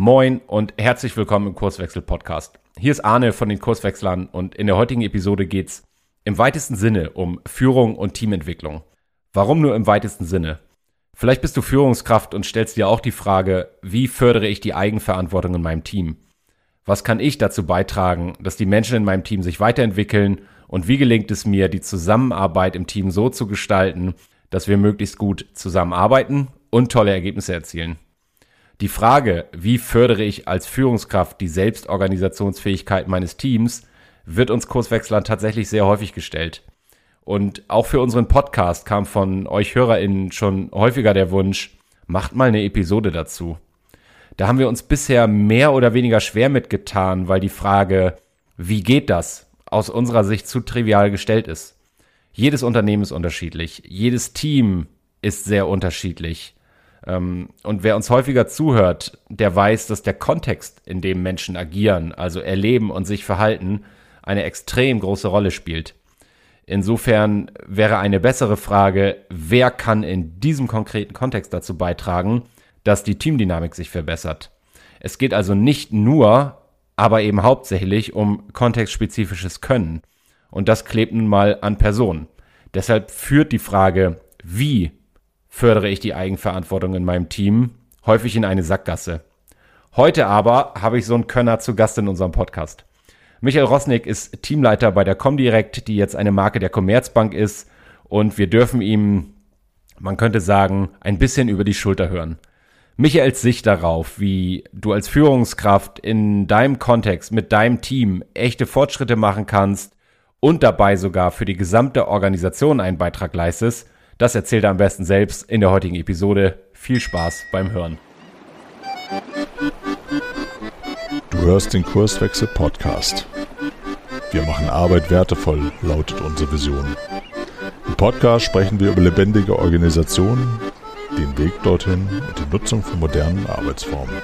Moin und herzlich willkommen im Kurswechsel Podcast. Hier ist Arne von den Kurswechslern und in der heutigen Episode geht's im weitesten Sinne um Führung und Teamentwicklung. Warum nur im weitesten Sinne? Vielleicht bist du Führungskraft und stellst dir auch die Frage, wie fördere ich die Eigenverantwortung in meinem Team? Was kann ich dazu beitragen, dass die Menschen in meinem Team sich weiterentwickeln und wie gelingt es mir, die Zusammenarbeit im Team so zu gestalten, dass wir möglichst gut zusammenarbeiten und tolle Ergebnisse erzielen? Die Frage, wie fördere ich als Führungskraft die Selbstorganisationsfähigkeit meines Teams, wird uns Kurswechslern tatsächlich sehr häufig gestellt. Und auch für unseren Podcast kam von euch HörerInnen schon häufiger der Wunsch, macht mal eine Episode dazu. Da haben wir uns bisher mehr oder weniger schwer mitgetan, weil die Frage, wie geht das, aus unserer Sicht zu trivial gestellt ist. Jedes Unternehmen ist unterschiedlich, jedes Team ist sehr unterschiedlich. Ähm, und wer uns häufiger zuhört, der weiß, dass der Kontext, in dem Menschen agieren, also erleben und sich verhalten, eine extrem große Rolle spielt. Insofern wäre eine bessere Frage, wer kann in diesem konkreten Kontext dazu beitragen, dass die Teamdynamik sich verbessert. Es geht also nicht nur, aber eben hauptsächlich um kontextspezifisches Können. Und das klebt nun mal an Personen. Deshalb führt die Frage, wie fördere ich die Eigenverantwortung in meinem Team häufig in eine Sackgasse. Heute aber habe ich so einen Könner zu Gast in unserem Podcast. Michael Rosnick ist Teamleiter bei der Comdirect, die jetzt eine Marke der Commerzbank ist und wir dürfen ihm, man könnte sagen, ein bisschen über die Schulter hören. Michaels Sicht darauf, wie du als Führungskraft in deinem Kontext mit deinem Team echte Fortschritte machen kannst und dabei sogar für die gesamte Organisation einen Beitrag leistest, das erzählt er am besten selbst in der heutigen Episode. Viel Spaß beim Hören. Du hörst den Kurswechsel Podcast. Wir machen Arbeit wertevoll, lautet unsere Vision. Im Podcast sprechen wir über lebendige Organisationen, den Weg dorthin und die Nutzung von modernen Arbeitsformen.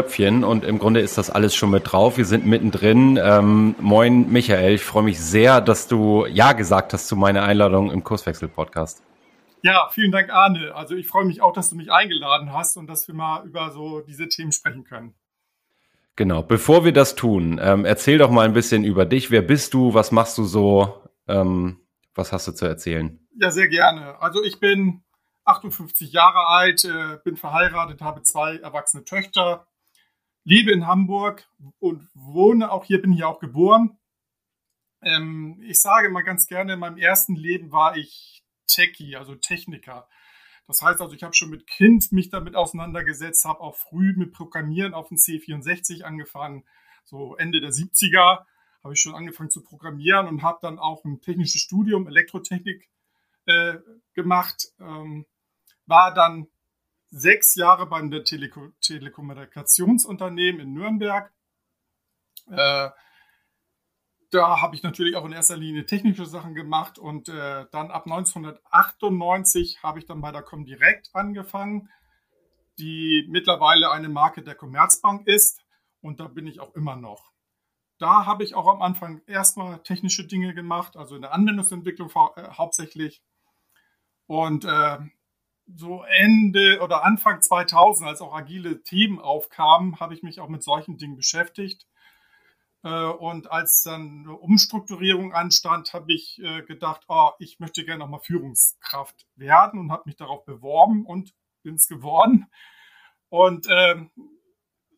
Köpfchen und im Grunde ist das alles schon mit drauf. Wir sind mittendrin. Ähm, moin Michael, ich freue mich sehr, dass du Ja gesagt hast zu meiner Einladung im Kurswechsel-Podcast. Ja, vielen Dank, Arne. Also ich freue mich auch, dass du mich eingeladen hast und dass wir mal über so diese Themen sprechen können. Genau, bevor wir das tun, ähm, erzähl doch mal ein bisschen über dich. Wer bist du? Was machst du so? Ähm, was hast du zu erzählen? Ja, sehr gerne. Also ich bin 58 Jahre alt, äh, bin verheiratet, habe zwei erwachsene Töchter, lebe in Hamburg und wohne auch hier, bin hier auch geboren. Ähm, ich sage mal ganz gerne, in meinem ersten Leben war ich Techie, also Techniker. Das heißt also, ich habe schon mit Kind mich damit auseinandergesetzt, habe auch früh mit Programmieren auf dem C64 angefangen. So Ende der 70er habe ich schon angefangen zu programmieren und habe dann auch ein technisches Studium Elektrotechnik äh, gemacht. Ähm, war dann sechs Jahre beim Teleko Telekommunikationsunternehmen in Nürnberg. Äh, da habe ich natürlich auch in erster Linie technische Sachen gemacht und äh, dann ab 1998 habe ich dann bei der Comdirect angefangen, die mittlerweile eine Marke der Commerzbank ist und da bin ich auch immer noch. Da habe ich auch am Anfang erstmal technische Dinge gemacht, also in der Anwendungsentwicklung äh, hauptsächlich. Und äh, so Ende oder Anfang 2000, als auch agile Themen aufkamen, habe ich mich auch mit solchen Dingen beschäftigt. Äh, und als dann eine Umstrukturierung anstand, habe ich äh, gedacht, oh, ich möchte gerne nochmal Führungskraft werden und habe mich darauf beworben und bin es geworden. Und ähm,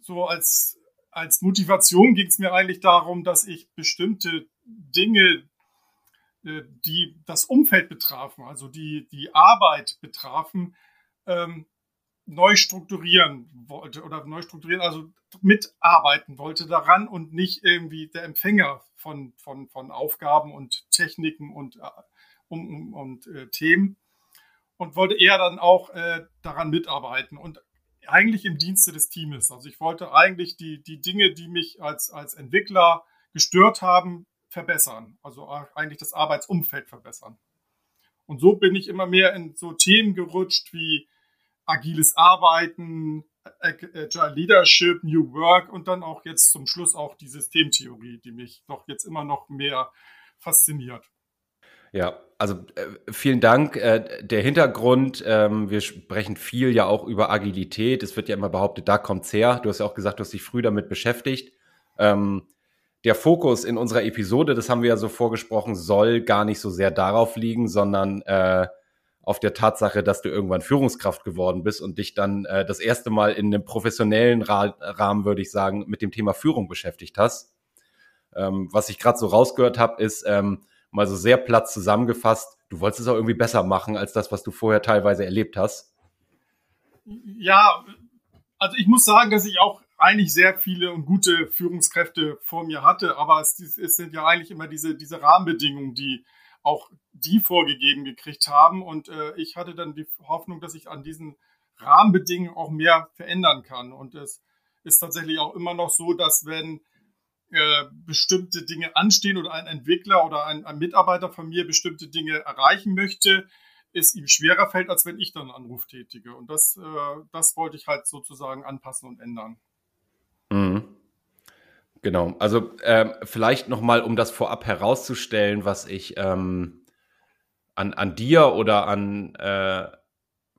so als, als Motivation ging es mir eigentlich darum, dass ich bestimmte Dinge, die das Umfeld betrafen, also die, die Arbeit betrafen, ähm, neu strukturieren wollte oder neu strukturieren, also mitarbeiten wollte daran und nicht irgendwie der Empfänger von, von, von Aufgaben und Techniken und, äh, um, und äh, Themen und wollte eher dann auch äh, daran mitarbeiten und eigentlich im Dienste des Teams. Also ich wollte eigentlich die, die Dinge, die mich als, als Entwickler gestört haben, verbessern. Also eigentlich das Arbeitsumfeld verbessern. Und so bin ich immer mehr in so Themen gerutscht wie agiles Arbeiten, Agile Leadership, New Work und dann auch jetzt zum Schluss auch die Systemtheorie, die mich doch jetzt immer noch mehr fasziniert. Ja, also äh, vielen Dank. Äh, der Hintergrund, ähm, wir sprechen viel ja auch über Agilität. Es wird ja immer behauptet, da kommt's her. Du hast ja auch gesagt, du hast dich früh damit beschäftigt. Ähm, der Fokus in unserer Episode, das haben wir ja so vorgesprochen, soll gar nicht so sehr darauf liegen, sondern äh, auf der Tatsache, dass du irgendwann Führungskraft geworden bist und dich dann äh, das erste Mal in einem professionellen Ra Rahmen, würde ich sagen, mit dem Thema Führung beschäftigt hast. Ähm, was ich gerade so rausgehört habe, ist ähm, mal so sehr platt zusammengefasst, du wolltest es auch irgendwie besser machen als das, was du vorher teilweise erlebt hast. Ja, also ich muss sagen, dass ich auch eigentlich sehr viele und gute Führungskräfte vor mir hatte, aber es, es sind ja eigentlich immer diese, diese Rahmenbedingungen, die auch die vorgegeben gekriegt haben. Und äh, ich hatte dann die Hoffnung, dass ich an diesen Rahmenbedingungen auch mehr verändern kann. Und es ist tatsächlich auch immer noch so, dass wenn äh, bestimmte Dinge anstehen oder ein Entwickler oder ein, ein, Mitarbeiter von mir bestimmte Dinge erreichen möchte, es ihm schwerer fällt, als wenn ich dann einen Anruf tätige. Und das, äh, das wollte ich halt sozusagen anpassen und ändern. Genau, also äh, vielleicht nochmal, um das vorab herauszustellen, was ich ähm, an, an dir oder an, äh,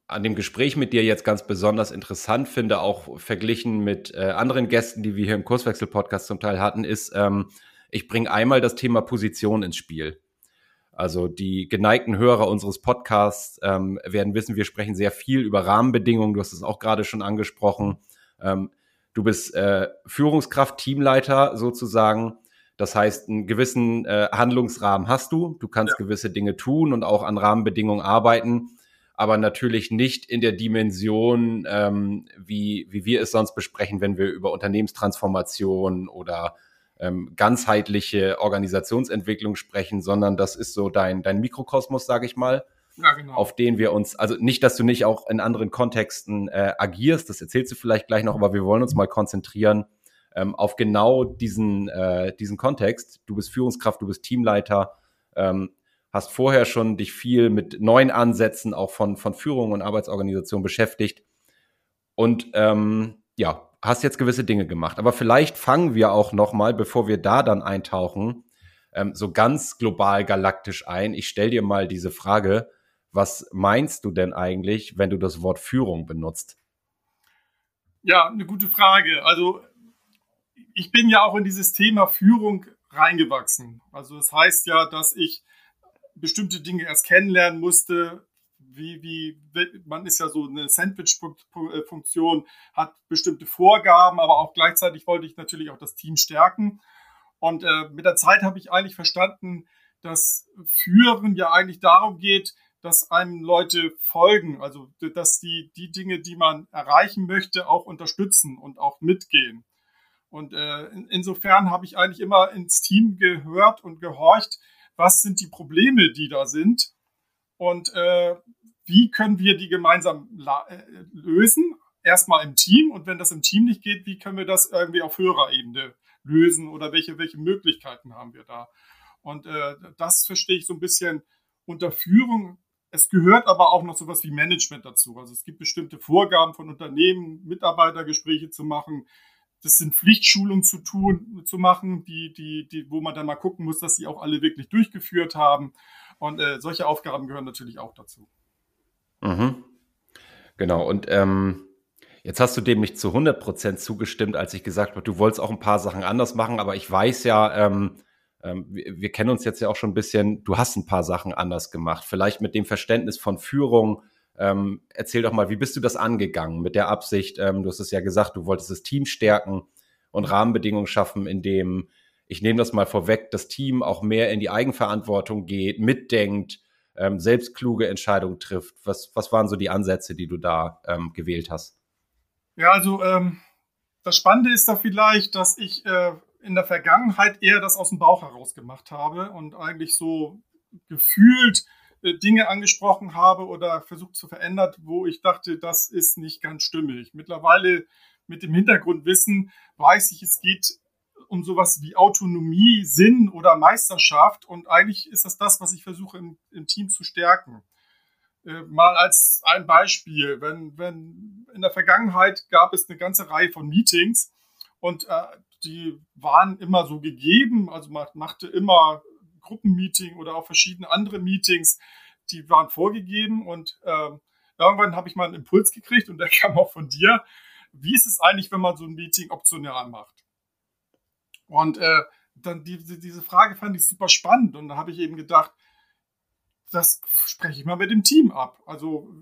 an dem Gespräch mit dir jetzt ganz besonders interessant finde, auch verglichen mit äh, anderen Gästen, die wir hier im Kurswechsel-Podcast zum Teil hatten, ist, ähm, ich bringe einmal das Thema Position ins Spiel. Also die geneigten Hörer unseres Podcasts ähm, werden wissen, wir sprechen sehr viel über Rahmenbedingungen. Du hast es auch gerade schon angesprochen. Ähm, Du bist äh, Führungskraft, Teamleiter sozusagen. Das heißt, einen gewissen äh, Handlungsrahmen hast du. Du kannst ja. gewisse Dinge tun und auch an Rahmenbedingungen arbeiten, aber natürlich nicht in der Dimension, ähm, wie, wie wir es sonst besprechen, wenn wir über Unternehmenstransformation oder ähm, ganzheitliche Organisationsentwicklung sprechen, sondern das ist so dein, dein Mikrokosmos, sage ich mal ja, genau. auf den wir uns, also nicht, dass du nicht auch in anderen Kontexten äh, agierst, das erzählst du vielleicht gleich noch, aber wir wollen uns mal konzentrieren ähm, auf genau diesen, äh, diesen Kontext. Du bist Führungskraft, du bist Teamleiter, ähm, hast vorher schon dich viel mit neuen Ansätzen auch von, von Führung und Arbeitsorganisation beschäftigt und ähm, ja, hast jetzt gewisse Dinge gemacht. Aber vielleicht fangen wir auch noch mal, bevor wir da dann eintauchen, ähm, so ganz global galaktisch ein. Ich stelle dir mal diese Frage, was meinst du denn eigentlich, wenn du das Wort Führung benutzt? Ja, eine gute Frage. Also ich bin ja auch in dieses Thema Führung reingewachsen. Also das heißt ja, dass ich bestimmte Dinge erst kennenlernen musste. Wie, wie, man ist ja so eine Sandwich-Funktion, hat bestimmte Vorgaben, aber auch gleichzeitig wollte ich natürlich auch das Team stärken. Und äh, mit der Zeit habe ich eigentlich verstanden, dass Führen ja eigentlich darum geht, dass einem Leute folgen, also dass die, die Dinge, die man erreichen möchte, auch unterstützen und auch mitgehen. Und äh, in, insofern habe ich eigentlich immer ins Team gehört und gehorcht, was sind die Probleme, die da sind und äh, wie können wir die gemeinsam äh, lösen. Erstmal im Team und wenn das im Team nicht geht, wie können wir das irgendwie auf höherer Ebene lösen oder welche, welche Möglichkeiten haben wir da. Und äh, das verstehe ich so ein bisschen unter Führung es gehört aber auch noch sowas wie Management dazu. Also es gibt bestimmte Vorgaben von Unternehmen, Mitarbeitergespräche zu machen. Das sind Pflichtschulungen zu tun, zu machen, die, die, die, wo man dann mal gucken muss, dass sie auch alle wirklich durchgeführt haben. Und äh, solche Aufgaben gehören natürlich auch dazu. Mhm. Genau. Und ähm, jetzt hast du dem nicht zu 100 Prozent zugestimmt, als ich gesagt habe, du wolltest auch ein paar Sachen anders machen. Aber ich weiß ja, ähm, ähm, wir, wir, kennen uns jetzt ja auch schon ein bisschen, du hast ein paar Sachen anders gemacht, vielleicht mit dem Verständnis von Führung. Ähm, erzähl doch mal, wie bist du das angegangen mit der Absicht? Ähm, du hast es ja gesagt, du wolltest das Team stärken und Rahmenbedingungen schaffen, in dem, ich nehme das mal vorweg, das Team auch mehr in die Eigenverantwortung geht, mitdenkt, ähm, selbst kluge Entscheidungen trifft. Was, was waren so die Ansätze, die du da ähm, gewählt hast? Ja, also ähm, das Spannende ist da vielleicht, dass ich äh, in der Vergangenheit eher das aus dem Bauch heraus gemacht habe und eigentlich so gefühlt äh, Dinge angesprochen habe oder versucht zu verändern, wo ich dachte, das ist nicht ganz stimmig. Mittlerweile mit dem Hintergrundwissen weiß ich, es geht um sowas wie Autonomie, Sinn oder Meisterschaft und eigentlich ist das das, was ich versuche im, im Team zu stärken. Äh, mal als ein Beispiel, wenn, wenn in der Vergangenheit gab es eine ganze Reihe von Meetings und äh, die waren immer so gegeben, also man machte immer Gruppenmeeting oder auch verschiedene andere Meetings, die waren vorgegeben und äh, irgendwann habe ich mal einen Impuls gekriegt und der kam auch von dir. Wie ist es eigentlich, wenn man so ein Meeting optional macht? Und äh, dann die, diese Frage fand ich super spannend und da habe ich eben gedacht, das spreche ich mal mit dem Team ab. Also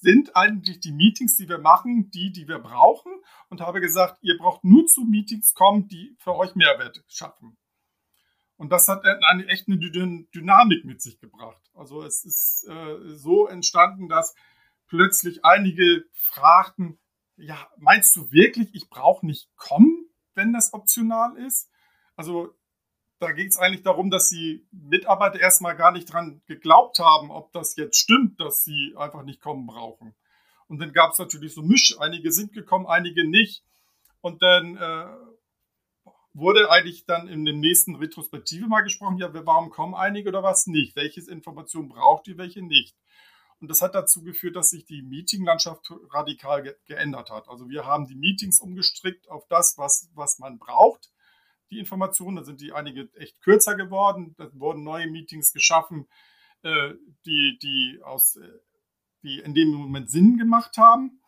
sind eigentlich die Meetings, die wir machen, die, die wir brauchen und habe gesagt, ihr braucht nur zu Meetings kommen, die für euch Mehrwert schaffen. Und das hat eine, echt eine Dynamik mit sich gebracht. Also es ist äh, so entstanden, dass plötzlich einige fragten, ja, meinst du wirklich, ich brauche nicht kommen, wenn das optional ist? Also da ging es eigentlich darum, dass die Mitarbeiter erstmal gar nicht dran geglaubt haben, ob das jetzt stimmt, dass sie einfach nicht kommen brauchen. Und dann gab es natürlich so Misch. Einige sind gekommen, einige nicht. Und dann äh, wurde eigentlich dann in der nächsten Retrospektive mal gesprochen, ja, warum kommen einige oder was nicht? Welches Information braucht ihr, welche nicht? Und das hat dazu geführt, dass sich die Meetinglandschaft radikal ge geändert hat. Also wir haben die Meetings umgestrickt auf das, was, was man braucht die Informationen. Da sind die einige echt kürzer geworden. Da wurden neue Meetings geschaffen, äh, die, die, aus, äh, die in dem Moment Sinn gemacht haben.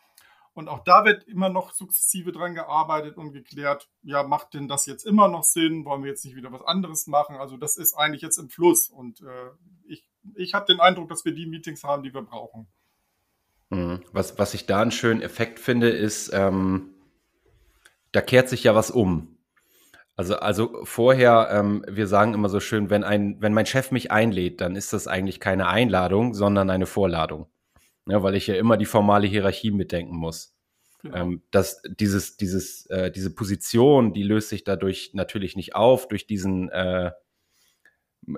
Und auch da wird immer noch sukzessive dran gearbeitet und geklärt, ja, macht denn das jetzt immer noch Sinn? Wollen wir jetzt nicht wieder was anderes machen? Also das ist eigentlich jetzt im Fluss. Und äh, ich, ich habe den Eindruck, dass wir die Meetings haben, die wir brauchen. Mhm. Was, was ich da einen schönen Effekt finde, ist, ähm, da kehrt sich ja was um. Also, also vorher, ähm, wir sagen immer so schön, wenn ein, wenn mein Chef mich einlädt, dann ist das eigentlich keine Einladung, sondern eine Vorladung. Ja, weil ich ja immer die formale Hierarchie mitdenken muss. Genau. Ähm, dass dieses, dieses, äh, diese Position, die löst sich dadurch natürlich nicht auf, durch diesen äh,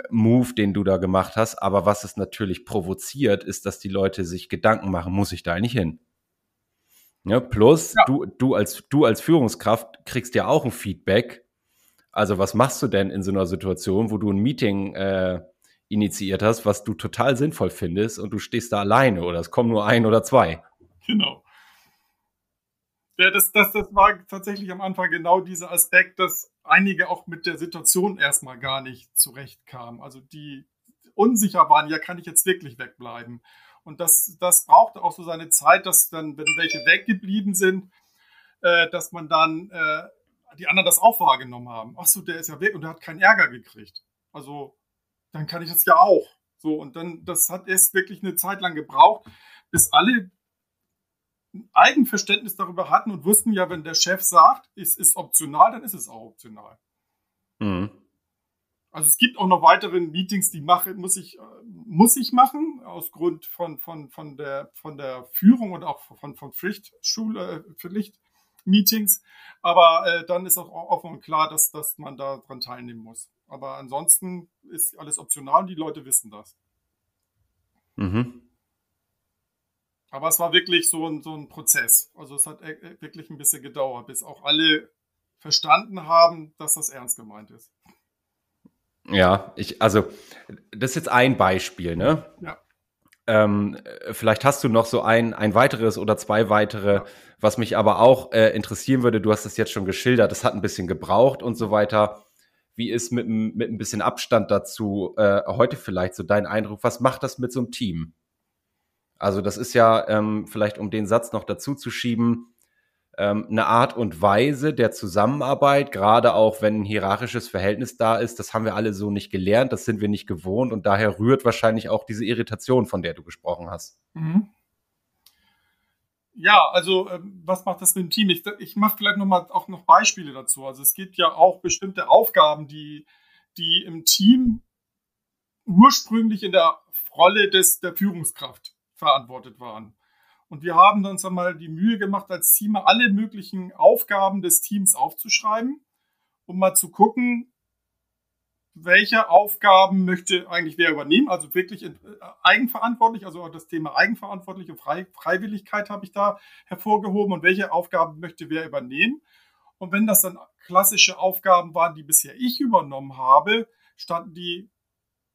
Move, den du da gemacht hast. Aber was es natürlich provoziert, ist, dass die Leute sich Gedanken machen, muss ich da eigentlich hin? Ja, plus, ja. Du, du, als, du als Führungskraft kriegst ja auch ein Feedback, also was machst du denn in so einer Situation, wo du ein Meeting äh, initiiert hast, was du total sinnvoll findest und du stehst da alleine oder es kommen nur ein oder zwei? Genau. Ja, das, das, das war tatsächlich am Anfang genau dieser Aspekt, dass einige auch mit der Situation erstmal gar nicht zurechtkamen. Also die unsicher waren, ja, kann ich jetzt wirklich wegbleiben? Und das, das brauchte auch so seine Zeit, dass dann, wenn welche weggeblieben sind, äh, dass man dann äh, die anderen das auch wahrgenommen haben. Ach so, der ist ja weg und der hat keinen Ärger gekriegt. Also, dann kann ich das ja auch. So, und dann, das hat erst wirklich eine Zeit lang gebraucht, bis alle ein Eigenverständnis darüber hatten und wussten ja, wenn der Chef sagt, es ist optional, dann ist es auch optional. Mhm. Also es gibt auch noch weitere Meetings, die mache, muss ich, muss ich machen, aus Grund von, von, von, der, von der Führung und auch von, von Pflichtschule, äh, Pflicht, Meetings. Aber äh, dann ist auch offen und klar, dass, dass man daran teilnehmen muss. Aber ansonsten ist alles optional und die Leute wissen das. Mhm. Aber es war wirklich so ein, so ein Prozess. Also es hat e, e, wirklich ein bisschen gedauert, bis auch alle verstanden haben, dass das ernst gemeint ist. Ja, ich, also, das ist jetzt ein Beispiel, ne? Ja. Ähm, vielleicht hast du noch so ein, ein weiteres oder zwei weitere, was mich aber auch äh, interessieren würde. Du hast es jetzt schon geschildert, es hat ein bisschen gebraucht und so weiter. Wie ist mit, mit ein bisschen Abstand dazu äh, heute vielleicht so dein Eindruck? Was macht das mit so einem Team? Also das ist ja ähm, vielleicht, um den Satz noch dazu zu schieben, ähm, eine Art und Weise der Zusammenarbeit, gerade auch wenn ein hierarchisches Verhältnis da ist, das haben wir alle so nicht gelernt, das sind wir nicht gewohnt und daher rührt wahrscheinlich auch diese Irritation, von der du gesprochen hast. Mhm. Ja, also ähm, was macht das mit dem Team? Ich, ich mache vielleicht noch mal auch noch Beispiele dazu. Also es gibt ja auch bestimmte Aufgaben, die, die im Team ursprünglich in der Rolle des, der Führungskraft verantwortet waren. Und wir haben uns einmal die Mühe gemacht, als Team alle möglichen Aufgaben des Teams aufzuschreiben, um mal zu gucken, welche Aufgaben möchte eigentlich wer übernehmen. Also wirklich äh, eigenverantwortlich, also das Thema eigenverantwortliche Freiwilligkeit habe ich da hervorgehoben und welche Aufgaben möchte wer übernehmen. Und wenn das dann klassische Aufgaben waren, die bisher ich übernommen habe, standen die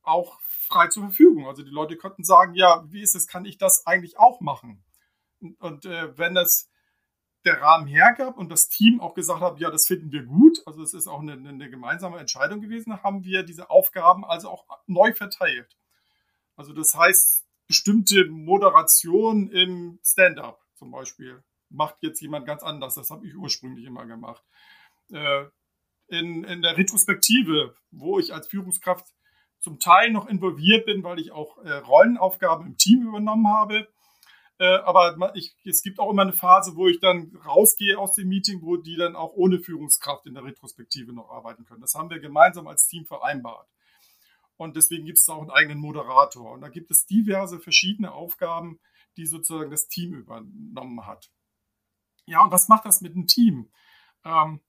auch frei zur Verfügung. Also die Leute konnten sagen, ja, wie ist es, kann ich das eigentlich auch machen? Und äh, wenn das der Rahmen hergab und das Team auch gesagt hat, ja, das finden wir gut, also es ist auch eine, eine gemeinsame Entscheidung gewesen, haben wir diese Aufgaben also auch neu verteilt. Also das heißt, bestimmte Moderation im Stand-up zum Beispiel macht jetzt jemand ganz anders. Das habe ich ursprünglich immer gemacht. Äh, in, in der Retrospektive, wo ich als Führungskraft zum Teil noch involviert bin, weil ich auch äh, Rollenaufgaben im Team übernommen habe, äh, aber ich, es gibt auch immer eine Phase, wo ich dann rausgehe aus dem Meeting, wo die dann auch ohne Führungskraft in der Retrospektive noch arbeiten können. Das haben wir gemeinsam als Team vereinbart. Und deswegen gibt es auch einen eigenen Moderator. Und da gibt es diverse verschiedene Aufgaben, die sozusagen das Team übernommen hat. Ja, und was macht das mit dem Team? Ähm,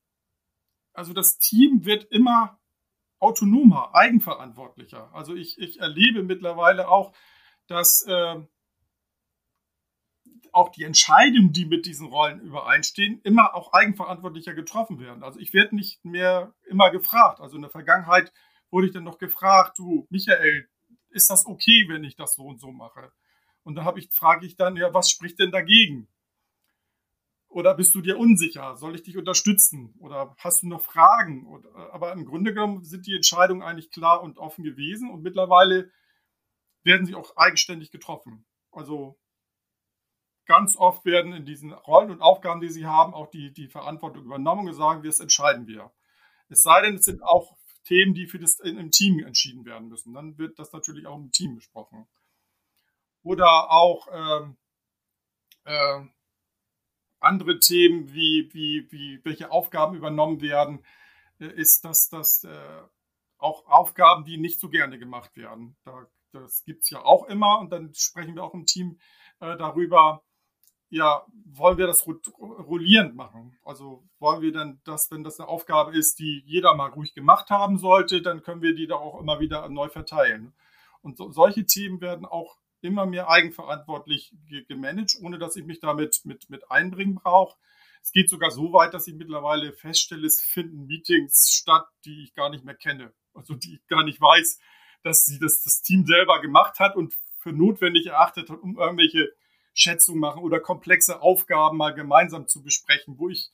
also das Team wird immer autonomer, eigenverantwortlicher. Also ich, ich erlebe mittlerweile auch, dass äh, auch die Entscheidungen, die mit diesen Rollen übereinstehen, immer auch eigenverantwortlicher getroffen werden. Also ich werde nicht mehr immer gefragt. Also in der Vergangenheit wurde ich dann noch gefragt, du Michael, ist das okay, wenn ich das so und so mache? Und da ich, frage ich dann, ja, was spricht denn dagegen? Oder bist du dir unsicher? Soll ich dich unterstützen? Oder hast du noch Fragen? aber im Grunde genommen sind die Entscheidungen eigentlich klar und offen gewesen und mittlerweile werden sie auch eigenständig getroffen. Also ganz oft werden in diesen Rollen und Aufgaben, die sie haben, auch die, die Verantwortung übernommen und gesagt, das entscheiden wir. Es sei denn, es sind auch Themen, die für das im Team entschieden werden müssen. Dann wird das natürlich auch im Team besprochen. Oder auch ähm, äh, andere Themen, wie, wie, wie welche Aufgaben übernommen werden, äh, ist, dass das äh, auch Aufgaben, die nicht so gerne gemacht werden. Da, das gibt es ja auch immer und dann sprechen wir auch im Team äh, darüber, ja, wollen wir das rollierend machen? Also wollen wir dann das, wenn das eine Aufgabe ist, die jeder mal ruhig gemacht haben sollte, dann können wir die da auch immer wieder neu verteilen. Und so, solche Themen werden auch immer mehr eigenverantwortlich gemanagt, ohne dass ich mich damit mit, mit einbringen brauche. Es geht sogar so weit, dass ich mittlerweile feststelle, es finden Meetings statt, die ich gar nicht mehr kenne. Also die ich gar nicht weiß, dass sie das, das Team selber gemacht hat und für notwendig erachtet hat, um irgendwelche Schätzungen machen oder komplexe Aufgaben mal gemeinsam zu besprechen, wo ich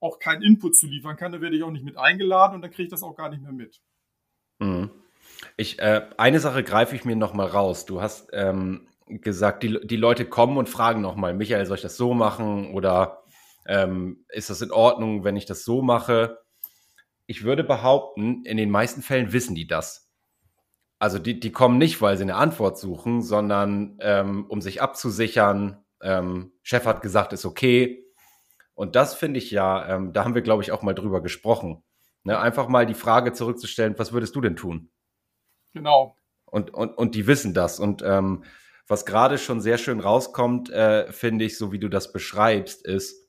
auch keinen Input zu liefern kann. Da werde ich auch nicht mit eingeladen und dann kriege ich das auch gar nicht mehr mit. Mhm. Ich, äh, eine Sache greife ich mir noch mal raus. Du hast ähm, gesagt, die, die Leute kommen und fragen noch mal, Michael, soll ich das so machen oder ähm, ist das in Ordnung, wenn ich das so mache? Ich würde behaupten, in den meisten Fällen wissen die das. Also die, die kommen nicht, weil sie eine Antwort suchen, sondern ähm, um sich abzusichern. Ähm, Chef hat gesagt, ist okay. Und das finde ich ja, ähm, da haben wir, glaube ich, auch mal drüber gesprochen. Ne, einfach mal die Frage zurückzustellen, was würdest du denn tun? Genau. Und, und, und die wissen das. Und ähm, was gerade schon sehr schön rauskommt, äh, finde ich, so wie du das beschreibst, ist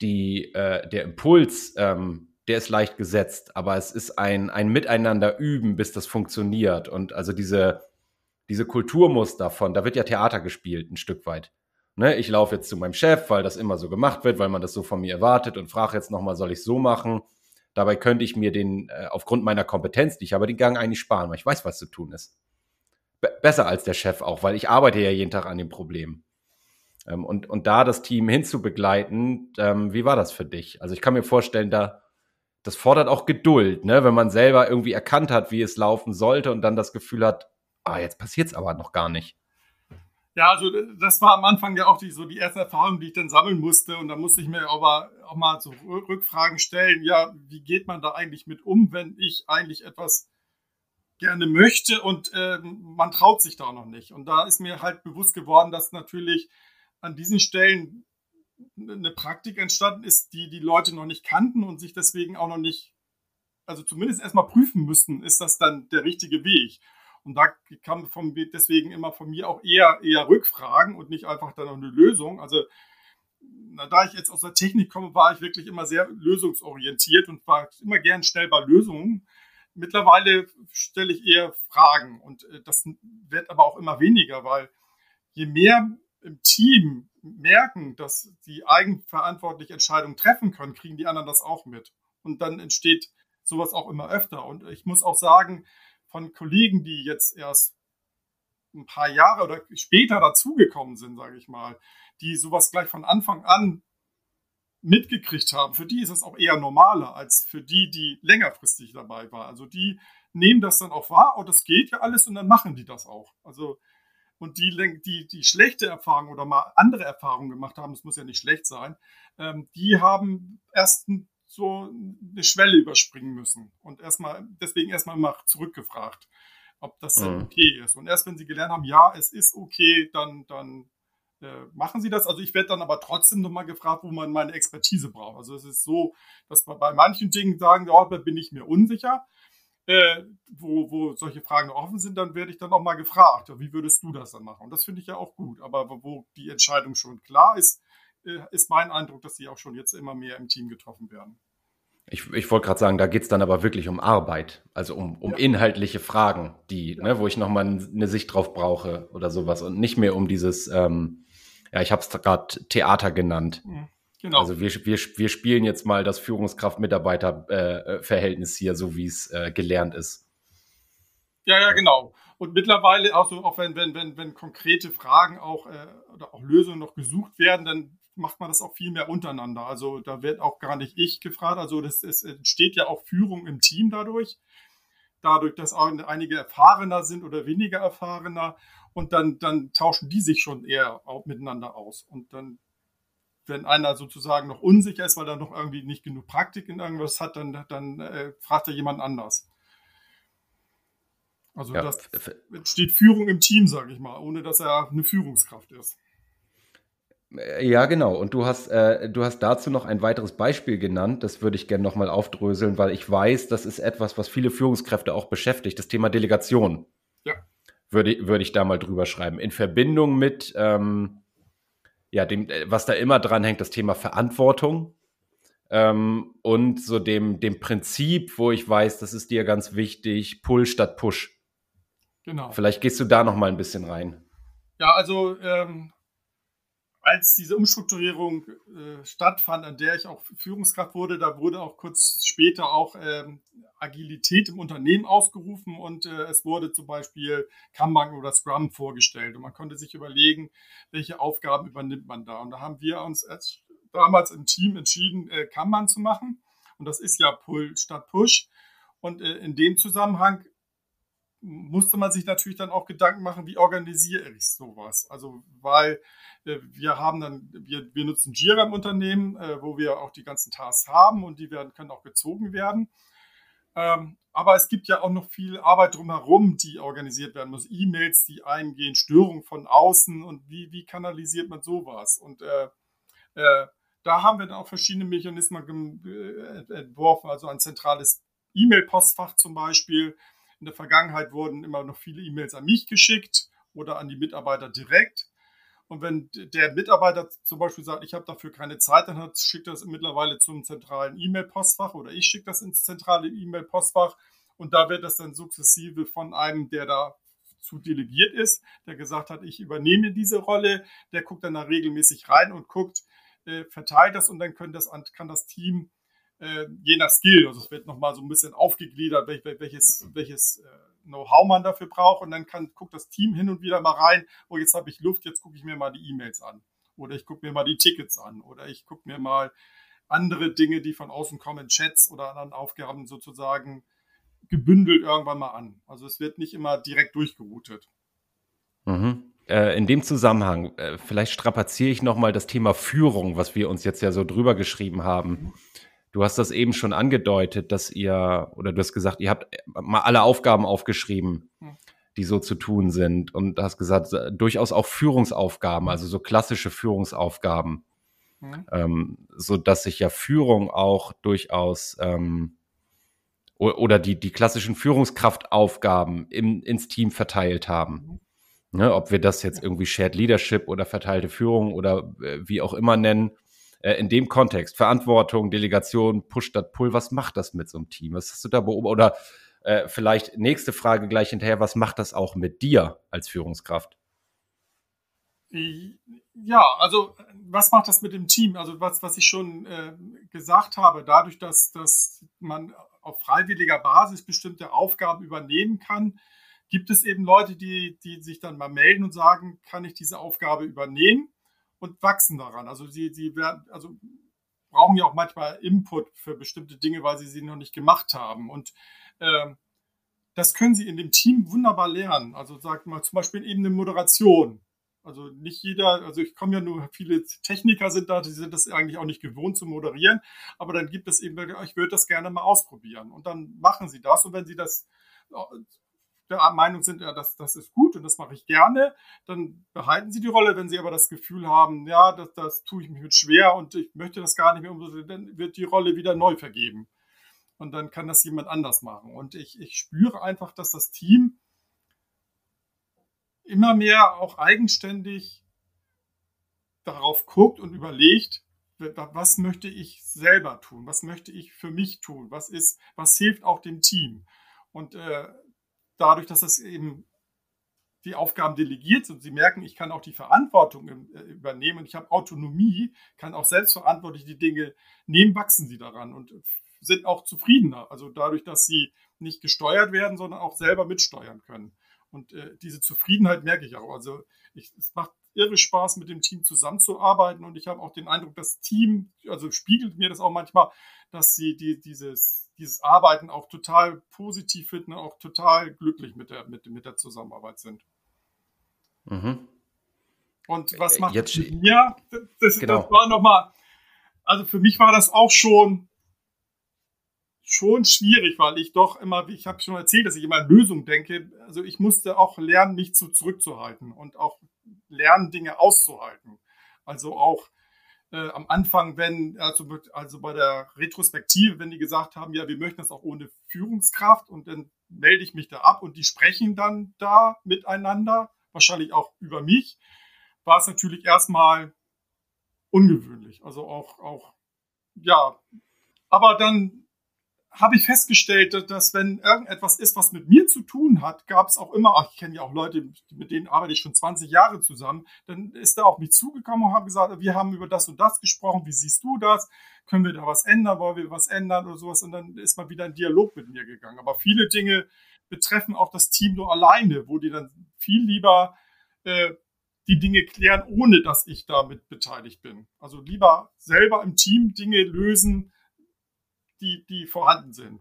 die, äh, der Impuls, ähm, der ist leicht gesetzt, aber es ist ein, ein Miteinander üben, bis das funktioniert. Und also diese, diese Kulturmuster von, da wird ja Theater gespielt, ein Stück weit. Ne, ich laufe jetzt zu meinem Chef, weil das immer so gemacht wird, weil man das so von mir erwartet und frage jetzt nochmal, soll ich so machen? Dabei könnte ich mir den, äh, aufgrund meiner Kompetenz, die ich habe, den Gang eigentlich sparen, weil ich weiß, was zu tun ist. Be besser als der Chef auch, weil ich arbeite ja jeden Tag an dem Problem. Ähm, und, und da das Team hinzubegleiten, ähm, wie war das für dich? Also ich kann mir vorstellen, da das fordert auch Geduld, ne? wenn man selber irgendwie erkannt hat, wie es laufen sollte und dann das Gefühl hat, ah, jetzt passiert es aber noch gar nicht. Ja, also das war am Anfang ja auch die, so die erste Erfahrung, die ich dann sammeln musste. Und da musste ich mir aber auch mal so Rückfragen stellen. Ja, wie geht man da eigentlich mit um, wenn ich eigentlich etwas gerne möchte und äh, man traut sich da noch nicht. Und da ist mir halt bewusst geworden, dass natürlich an diesen Stellen eine Praktik entstanden ist, die die Leute noch nicht kannten und sich deswegen auch noch nicht, also zumindest erstmal prüfen müssten, ist das dann der richtige Weg. Und da kam vom, deswegen immer von mir auch eher, eher Rückfragen und nicht einfach dann noch eine Lösung. Also na, da ich jetzt aus der Technik komme, war ich wirklich immer sehr lösungsorientiert und war immer gern schnell bei Lösungen. Mittlerweile stelle ich eher Fragen und äh, das wird aber auch immer weniger, weil je mehr im Team merken, dass sie eigenverantwortlich Entscheidungen treffen können, kriegen die anderen das auch mit. Und dann entsteht sowas auch immer öfter. Und ich muss auch sagen, von Kollegen, die jetzt erst ein paar Jahre oder später dazugekommen sind, sage ich mal, die sowas gleich von Anfang an mitgekriegt haben, für die ist es auch eher normaler als für die, die längerfristig dabei waren. Also die nehmen das dann auch wahr, oh, das geht ja alles und dann machen die das auch. Also und die, die, die schlechte Erfahrung oder mal andere Erfahrungen gemacht haben, das muss ja nicht schlecht sein, ähm, die haben erst so eine Schwelle überspringen müssen und erstmal, deswegen erstmal mal zurückgefragt, ob das mhm. okay ist. Und erst wenn sie gelernt haben, ja, es ist okay, dann, dann äh, machen sie das. Also ich werde dann aber trotzdem nochmal gefragt, wo man meine Expertise braucht. Also es ist so, dass man bei manchen Dingen sagen, oh, da bin ich mir unsicher äh, wo, wo solche Fragen offen sind, dann werde ich dann auch mal gefragt, wie würdest du das dann machen? Und das finde ich ja auch gut. Aber wo die Entscheidung schon klar ist, äh, ist mein Eindruck, dass sie auch schon jetzt immer mehr im Team getroffen werden. Ich, ich wollte gerade sagen, da geht es dann aber wirklich um Arbeit, also um, um ja. inhaltliche Fragen, die, ja. ne, wo ich nochmal eine Sicht drauf brauche oder sowas und nicht mehr um dieses, ähm, ja, ich habe es gerade Theater genannt. Mhm. Genau. Also wir, wir, wir spielen jetzt mal das Führungskraft-Mitarbeiter-Verhältnis hier, so wie es äh, gelernt ist. Ja, ja, genau. Und mittlerweile, also auch wenn, wenn, wenn, wenn konkrete Fragen auch äh, oder auch Lösungen noch gesucht werden, dann macht man das auch viel mehr untereinander. Also da wird auch gar nicht ich gefragt. Also das, es entsteht ja auch Führung im Team dadurch. Dadurch, dass einige erfahrener sind oder weniger erfahrener. Und dann, dann tauschen die sich schon eher auch miteinander aus. Und dann wenn einer sozusagen noch unsicher ist, weil er noch irgendwie nicht genug Praktik in irgendwas hat, dann, dann äh, fragt er jemand anders. Also ja. das entsteht Führung im Team, sage ich mal, ohne dass er eine Führungskraft ist. Äh, ja, genau. Und du hast, äh, du hast dazu noch ein weiteres Beispiel genannt. Das würde ich gerne nochmal aufdröseln, weil ich weiß, das ist etwas, was viele Führungskräfte auch beschäftigt. Das Thema Delegation. Ja. Würde, würde ich da mal drüber schreiben. In Verbindung mit, ähm, ja, dem, äh, was da immer dran hängt, das Thema Verantwortung ähm, und so dem, dem Prinzip, wo ich weiß, das ist dir ganz wichtig, Pull statt Push. Genau. Vielleicht gehst du da noch mal ein bisschen rein. Ja, also ähm, als diese Umstrukturierung äh, stattfand, an der ich auch Führungskraft wurde, da wurde auch kurz später auch ähm, Agilität im Unternehmen ausgerufen und äh, es wurde zum Beispiel Kanban oder Scrum vorgestellt und man konnte sich überlegen, welche Aufgaben übernimmt man da. Und da haben wir uns damals im Team entschieden, äh, Kanban zu machen und das ist ja Pull statt Push. Und äh, in dem Zusammenhang musste man sich natürlich dann auch Gedanken machen, wie organisiere ich sowas? Also, weil äh, wir haben dann, wir, wir nutzen Jira im Unternehmen, äh, wo wir auch die ganzen Tasks haben und die werden, können auch gezogen werden. Ähm, aber es gibt ja auch noch viel Arbeit drumherum, die organisiert werden muss. E-Mails, die eingehen, Störungen von außen und wie, wie kanalisiert man sowas? Und äh, äh, da haben wir dann auch verschiedene Mechanismen entworfen, also ein zentrales E-Mail-Postfach zum Beispiel, in der Vergangenheit wurden immer noch viele E-Mails an mich geschickt oder an die Mitarbeiter direkt. Und wenn der Mitarbeiter zum Beispiel sagt, ich habe dafür keine Zeit, dann schickt er es mittlerweile zum zentralen E-Mail-Postfach oder ich schicke das ins zentrale E-Mail-Postfach und da wird das dann sukzessive von einem, der da zu delegiert ist, der gesagt hat, ich übernehme diese Rolle, der guckt dann da regelmäßig rein und guckt, äh, verteilt das und dann das, kann das Team äh, je nach Skill. Also es wird nochmal so ein bisschen aufgegliedert, welches, welches äh, Know-how man dafür braucht. Und dann kann, guckt das Team hin und wieder mal rein, oh, jetzt habe ich Luft, jetzt gucke ich mir mal die E-Mails an. Oder ich gucke mir mal die Tickets an. Oder ich gucke mir mal andere Dinge, die von außen kommen, Chats oder anderen Aufgaben sozusagen gebündelt irgendwann mal an. Also es wird nicht immer direkt durchgeroutet. Mhm. Äh, in dem Zusammenhang, äh, vielleicht strapaziere ich nochmal das Thema Führung, was wir uns jetzt ja so drüber geschrieben haben. Du hast das eben schon angedeutet, dass ihr, oder du hast gesagt, ihr habt mal alle Aufgaben aufgeschrieben, hm. die so zu tun sind. Und hast gesagt, durchaus auch Führungsaufgaben, also so klassische Führungsaufgaben. Mhm. Ähm, so dass sich ja Führung auch durchaus ähm, oder die, die klassischen Führungskraftaufgaben im, ins Team verteilt haben. Mhm. Ne, ob wir das jetzt irgendwie Shared Leadership oder verteilte Führung oder äh, wie auch immer nennen, äh, in dem Kontext, Verantwortung, Delegation, Push statt Pull, was macht das mit so einem Team? Was hast du da beobachtet? Oder äh, vielleicht nächste Frage gleich hinterher, was macht das auch mit dir als Führungskraft? Ja, also was macht das mit dem Team? Also was, was ich schon äh, gesagt habe, dadurch, dass, dass man auf freiwilliger Basis bestimmte Aufgaben übernehmen kann, gibt es eben Leute, die, die sich dann mal melden und sagen, kann ich diese Aufgabe übernehmen? Und wachsen daran. Also sie, sie werden, also brauchen ja auch manchmal Input für bestimmte Dinge, weil sie sie noch nicht gemacht haben. Und äh, das können sie in dem Team wunderbar lernen. Also sagt mal zum Beispiel eben eine Moderation. Also nicht jeder, also ich komme ja nur, viele Techniker sind da, die sind das eigentlich auch nicht gewohnt zu moderieren, aber dann gibt es eben, ich würde das gerne mal ausprobieren. Und dann machen sie das und wenn sie das der Meinung sind, ja, das, das ist gut und das mache ich gerne, dann behalten sie die Rolle. Wenn sie aber das Gefühl haben, ja, das, das tue ich mich mit schwer und ich möchte das gar nicht mehr dann wird die Rolle wieder neu vergeben. Und dann kann das jemand anders machen. Und ich, ich spüre einfach, dass das Team immer mehr auch eigenständig darauf guckt und überlegt, was möchte ich selber tun, was möchte ich für mich tun, was ist, was hilft auch dem Team. Und äh, dadurch, dass das eben die Aufgaben delegiert sind, sie merken, ich kann auch die Verantwortung äh, übernehmen und ich habe Autonomie, kann auch selbstverantwortlich die Dinge nehmen, wachsen sie daran und sind auch zufriedener. Also dadurch, dass sie nicht gesteuert werden, sondern auch selber mitsteuern können. Und äh, diese Zufriedenheit merke ich auch. Also ich, es macht irre Spaß, mit dem Team zusammenzuarbeiten und ich habe auch den Eindruck, das Team, also spiegelt mir das auch manchmal, dass sie die, dieses dieses Arbeiten auch total positiv finden, auch total glücklich mit der, mit, mit der Zusammenarbeit sind. Mhm. Und was äh, macht Jetzt, mir? Das, genau. das war nochmal, also für mich war das auch schon, schon schwierig, weil ich doch immer, wie ich habe schon erzählt, dass ich immer in Lösungen denke. Also ich musste auch lernen, mich zu zurückzuhalten und auch lernen, Dinge auszuhalten. Also auch äh, am Anfang, wenn, also, also bei der Retrospektive, wenn die gesagt haben, ja, wir möchten das auch ohne Führungskraft und dann melde ich mich da ab und die sprechen dann da miteinander, wahrscheinlich auch über mich, war es natürlich erstmal ungewöhnlich. Also auch, auch, ja, aber dann habe ich festgestellt, dass wenn irgendetwas ist, was mit mir zu tun hat, gab es auch immer, ach, ich kenne ja auch Leute, mit denen arbeite ich schon 20 Jahre zusammen, dann ist er auf mich zugekommen und haben gesagt, wir haben über das und das gesprochen, wie siehst du das? Können wir da was ändern? Wollen wir was ändern oder sowas? Und dann ist mal wieder ein Dialog mit mir gegangen. Aber viele Dinge betreffen auch das Team nur alleine, wo die dann viel lieber äh, die Dinge klären, ohne dass ich damit beteiligt bin. Also lieber selber im Team Dinge lösen, die, die vorhanden sind.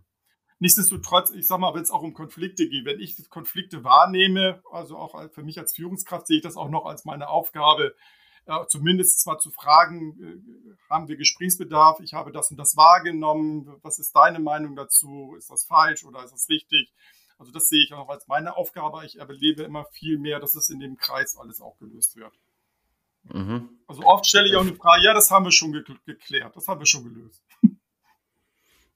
Nichtsdestotrotz, ich sag mal, wenn es auch um Konflikte geht, wenn ich Konflikte wahrnehme, also auch für mich als Führungskraft sehe ich das auch noch als meine Aufgabe, äh, zumindest mal zu fragen, äh, haben wir Gesprächsbedarf? Ich habe das und das wahrgenommen. Was ist deine Meinung dazu? Ist das falsch oder ist das richtig? Also das sehe ich auch noch als meine Aufgabe. Ich erlebe immer viel mehr, dass es in dem Kreis alles auch gelöst wird. Mhm. Also oft stelle ich auch eine Frage, ja, das haben wir schon geklärt, das haben wir schon gelöst.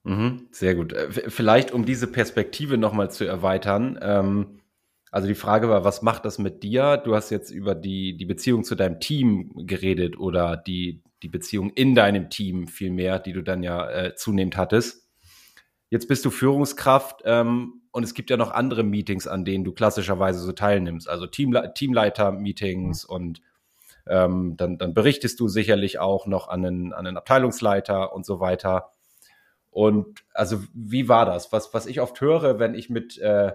Mhm, sehr gut. Äh, vielleicht, um diese Perspektive nochmal zu erweitern. Ähm, also die Frage war, was macht das mit dir? Du hast jetzt über die, die Beziehung zu deinem Team geredet oder die, die Beziehung in deinem Team vielmehr, die du dann ja äh, zunehmend hattest. Jetzt bist du Führungskraft ähm, und es gibt ja noch andere Meetings, an denen du klassischerweise so teilnimmst, also Teamle Teamleiter-Meetings mhm. und ähm, dann, dann berichtest du sicherlich auch noch an einen, an einen Abteilungsleiter und so weiter. Und also wie war das? Was, was ich oft höre, wenn ich mit äh,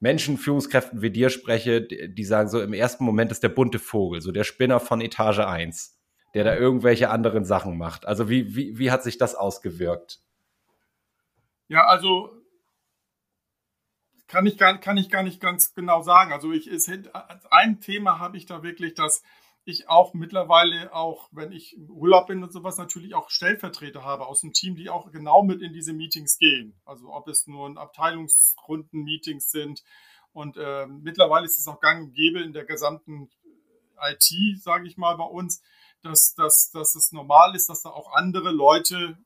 Menschen, Führungskräften wie dir spreche, die, die sagen so, im ersten Moment ist der bunte Vogel, so der Spinner von Etage 1, der da irgendwelche anderen Sachen macht. Also wie, wie, wie hat sich das ausgewirkt? Ja, also kann ich gar, kann ich gar nicht ganz genau sagen. Also ich, es, ein Thema habe ich da wirklich, dass ich auch mittlerweile, auch wenn ich im Urlaub bin und sowas, natürlich auch Stellvertreter habe aus dem Team, die auch genau mit in diese Meetings gehen. Also ob es nur Abteilungsrunden-Meetings sind. Und äh, mittlerweile ist es auch gang und gäbe in der gesamten IT, sage ich mal, bei uns, dass, dass, dass es normal ist, dass da auch andere Leute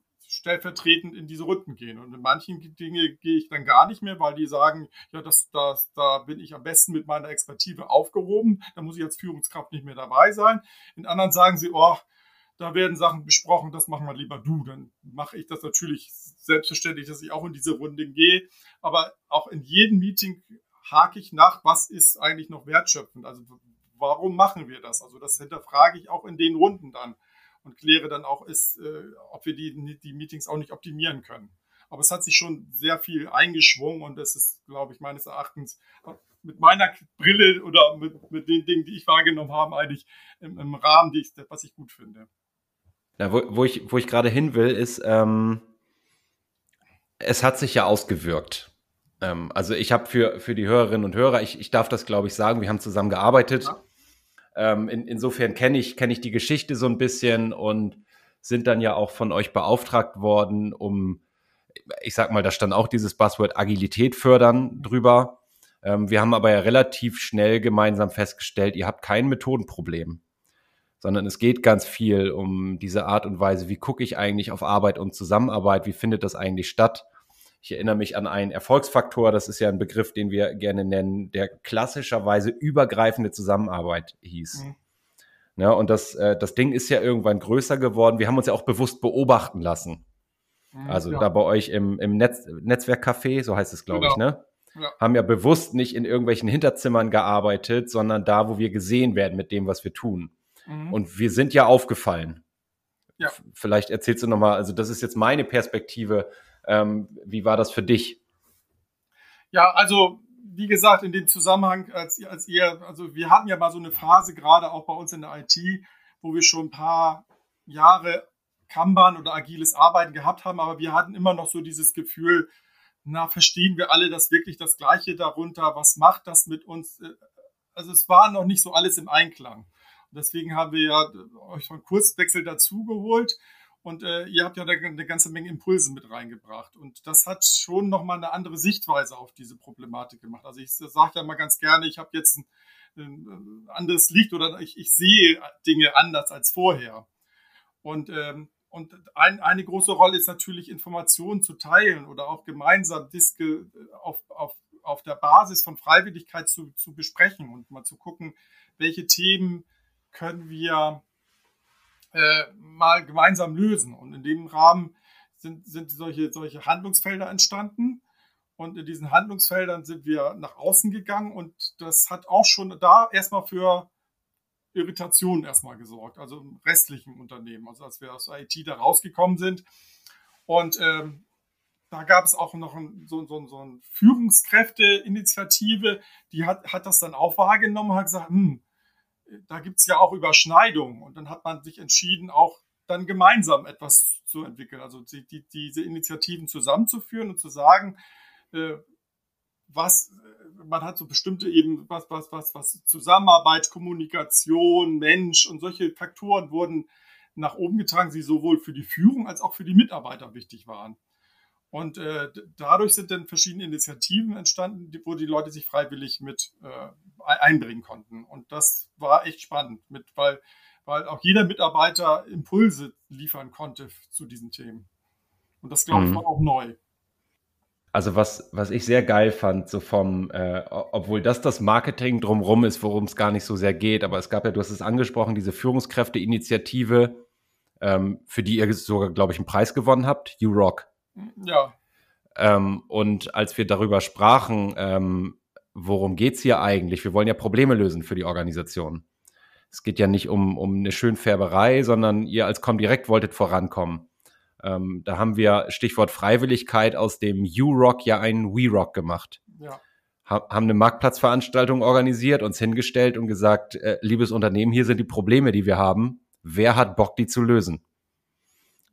stellvertretend in diese Runden gehen. Und in manchen Dinge gehe ich dann gar nicht mehr, weil die sagen, ja, das, das, da bin ich am besten mit meiner Expertise aufgehoben, da muss ich als Führungskraft nicht mehr dabei sein. In anderen sagen sie, oh, da werden Sachen besprochen, das machen wir lieber du. Dann mache ich das natürlich selbstverständlich, dass ich auch in diese Runde gehe. Aber auch in jedem Meeting hake ich nach, was ist eigentlich noch wertschöpfend? Also warum machen wir das? Also das hinterfrage ich auch in den Runden dann und kläre dann auch, ist, äh, ob wir die, die Meetings auch nicht optimieren können. Aber es hat sich schon sehr viel eingeschwungen und es ist, glaube ich, meines Erachtens mit meiner Brille oder mit, mit den Dingen, die ich wahrgenommen habe, eigentlich im, im Rahmen, ich, was ich gut finde. Ja, wo, wo, ich, wo ich gerade hin will, ist, ähm, es hat sich ja ausgewirkt. Ähm, also ich habe für, für die Hörerinnen und Hörer, ich, ich darf das, glaube ich, sagen, wir haben zusammen gearbeitet. Ja. Ähm, in, insofern kenne ich, kenn ich die Geschichte so ein bisschen und sind dann ja auch von euch beauftragt worden, um, ich sag mal, da stand auch dieses Buzzword Agilität fördern drüber. Ähm, wir haben aber ja relativ schnell gemeinsam festgestellt, ihr habt kein Methodenproblem, sondern es geht ganz viel um diese Art und Weise, wie gucke ich eigentlich auf Arbeit und Zusammenarbeit, wie findet das eigentlich statt? Ich erinnere mich an einen Erfolgsfaktor, das ist ja ein Begriff, den wir gerne nennen, der klassischerweise übergreifende Zusammenarbeit hieß. Mhm. Ja, und das, äh, das Ding ist ja irgendwann größer geworden. Wir haben uns ja auch bewusst beobachten lassen. Mhm, also ja. da bei euch im, im Netz, Netzwerkcafé, so heißt es, glaube genau. ich, ne? Ja. Haben ja bewusst nicht in irgendwelchen Hinterzimmern gearbeitet, sondern da, wo wir gesehen werden mit dem, was wir tun. Mhm. Und wir sind ja aufgefallen. Ja. Vielleicht erzählst du nochmal, also das ist jetzt meine Perspektive ähm, wie war das für dich? Ja, also wie gesagt, in dem Zusammenhang, als, als ihr, also wir hatten ja mal so eine Phase, gerade auch bei uns in der IT, wo wir schon ein paar Jahre Kanban oder agiles Arbeiten gehabt haben, aber wir hatten immer noch so dieses Gefühl, na, verstehen wir alle das wirklich das Gleiche darunter? Was macht das mit uns? Also es war noch nicht so alles im Einklang. Deswegen haben wir ja euch von Kurswechsel dazugeholt und äh, ihr habt ja da eine ganze Menge Impulse mit reingebracht. Und das hat schon nochmal eine andere Sichtweise auf diese Problematik gemacht. Also ich sage ja mal ganz gerne, ich habe jetzt ein, ein, anderes Licht oder ich, ich, sehe Dinge anders als vorher. Und, ähm, und ein, eine große Rolle ist natürlich, Informationen zu teilen oder auch gemeinsam Diske auf, auf, auf der Basis von Freiwilligkeit zu, zu besprechen und mal zu gucken, welche Themen können wir äh, mal gemeinsam lösen. Und in dem Rahmen sind, sind solche, solche Handlungsfelder entstanden. Und in diesen Handlungsfeldern sind wir nach außen gegangen und das hat auch schon da erstmal für Irritationen erstmal gesorgt, also im restlichen Unternehmen, also als wir aus IT da rausgekommen sind. Und ähm, da gab es auch noch ein, so, so, so eine Führungskräfteinitiative, die hat, hat das dann auch wahrgenommen, hat gesagt, hm, da gibt es ja auch Überschneidungen und dann hat man sich entschieden, auch dann gemeinsam etwas zu entwickeln, also die, die, diese Initiativen zusammenzuführen und zu sagen, äh, was äh, man hat so bestimmte eben was was was was Zusammenarbeit, Kommunikation, Mensch und solche Faktoren wurden nach oben getragen, die sowohl für die Führung als auch für die Mitarbeiter wichtig waren. Und äh, dadurch sind dann verschiedene Initiativen entstanden, die, wo die Leute sich freiwillig mit äh, einbringen konnten. Und das war echt spannend, mit, weil, weil auch jeder Mitarbeiter Impulse liefern konnte zu diesen Themen. Und das, glaube ich, mhm. war auch neu. Also was, was ich sehr geil fand, so vom, äh, obwohl das das Marketing drumherum ist, worum es gar nicht so sehr geht, aber es gab ja, du hast es angesprochen, diese Führungskräfteinitiative, ähm, für die ihr sogar, glaube ich, einen Preis gewonnen habt, U-Rock. Ja. Ähm, und als wir darüber sprachen, ähm, worum es hier eigentlich? Wir wollen ja Probleme lösen für die Organisation. Es geht ja nicht um, um eine Schönfärberei, sondern ihr als Comdirect wolltet vorankommen. Ähm, da haben wir Stichwort Freiwilligkeit aus dem U-Rock ja einen We-Rock gemacht. Ja. Ha haben eine Marktplatzveranstaltung organisiert, uns hingestellt und gesagt, äh, liebes Unternehmen, hier sind die Probleme, die wir haben. Wer hat Bock, die zu lösen?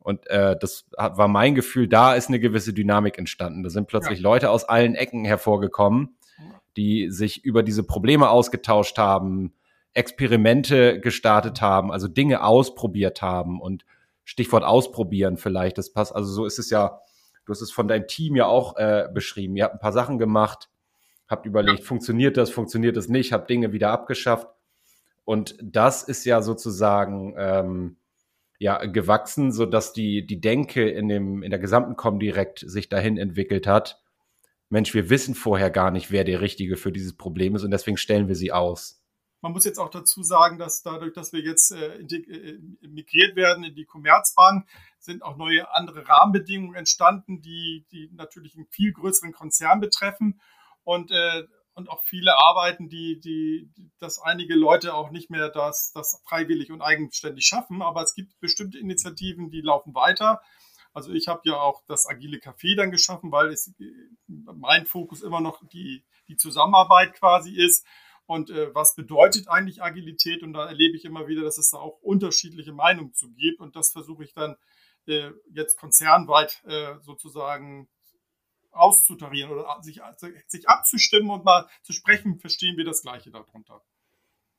Und äh, das war mein Gefühl, da ist eine gewisse Dynamik entstanden. Da sind plötzlich ja. Leute aus allen Ecken hervorgekommen, die sich über diese Probleme ausgetauscht haben, Experimente gestartet haben, also Dinge ausprobiert haben und Stichwort ausprobieren vielleicht, das passt. Also so ist es ja, du hast es von deinem Team ja auch äh, beschrieben. Ihr habt ein paar Sachen gemacht, habt überlegt, funktioniert das, funktioniert das nicht, habt Dinge wieder abgeschafft. Und das ist ja sozusagen ähm, ja gewachsen, so dass die die Denke in dem in der gesamten Comdirect sich dahin entwickelt hat. Mensch, wir wissen vorher gar nicht, wer der Richtige für dieses Problem ist und deswegen stellen wir sie aus. Man muss jetzt auch dazu sagen, dass dadurch, dass wir jetzt äh, äh migriert werden in die Commerzbank, sind auch neue andere Rahmenbedingungen entstanden, die, die natürlich einen viel größeren Konzern betreffen. Und äh, und auch viele Arbeiten, die, die, dass einige Leute auch nicht mehr das, das freiwillig und eigenständig schaffen. Aber es gibt bestimmte Initiativen, die laufen weiter. Also ich habe ja auch das agile Café dann geschaffen, weil es, mein Fokus immer noch die, die Zusammenarbeit quasi ist. Und äh, was bedeutet eigentlich Agilität? Und da erlebe ich immer wieder, dass es da auch unterschiedliche Meinungen zu gibt. Und das versuche ich dann äh, jetzt konzernweit äh, sozusagen auszutarieren oder sich, sich abzustimmen und mal zu sprechen, verstehen wir das Gleiche darunter.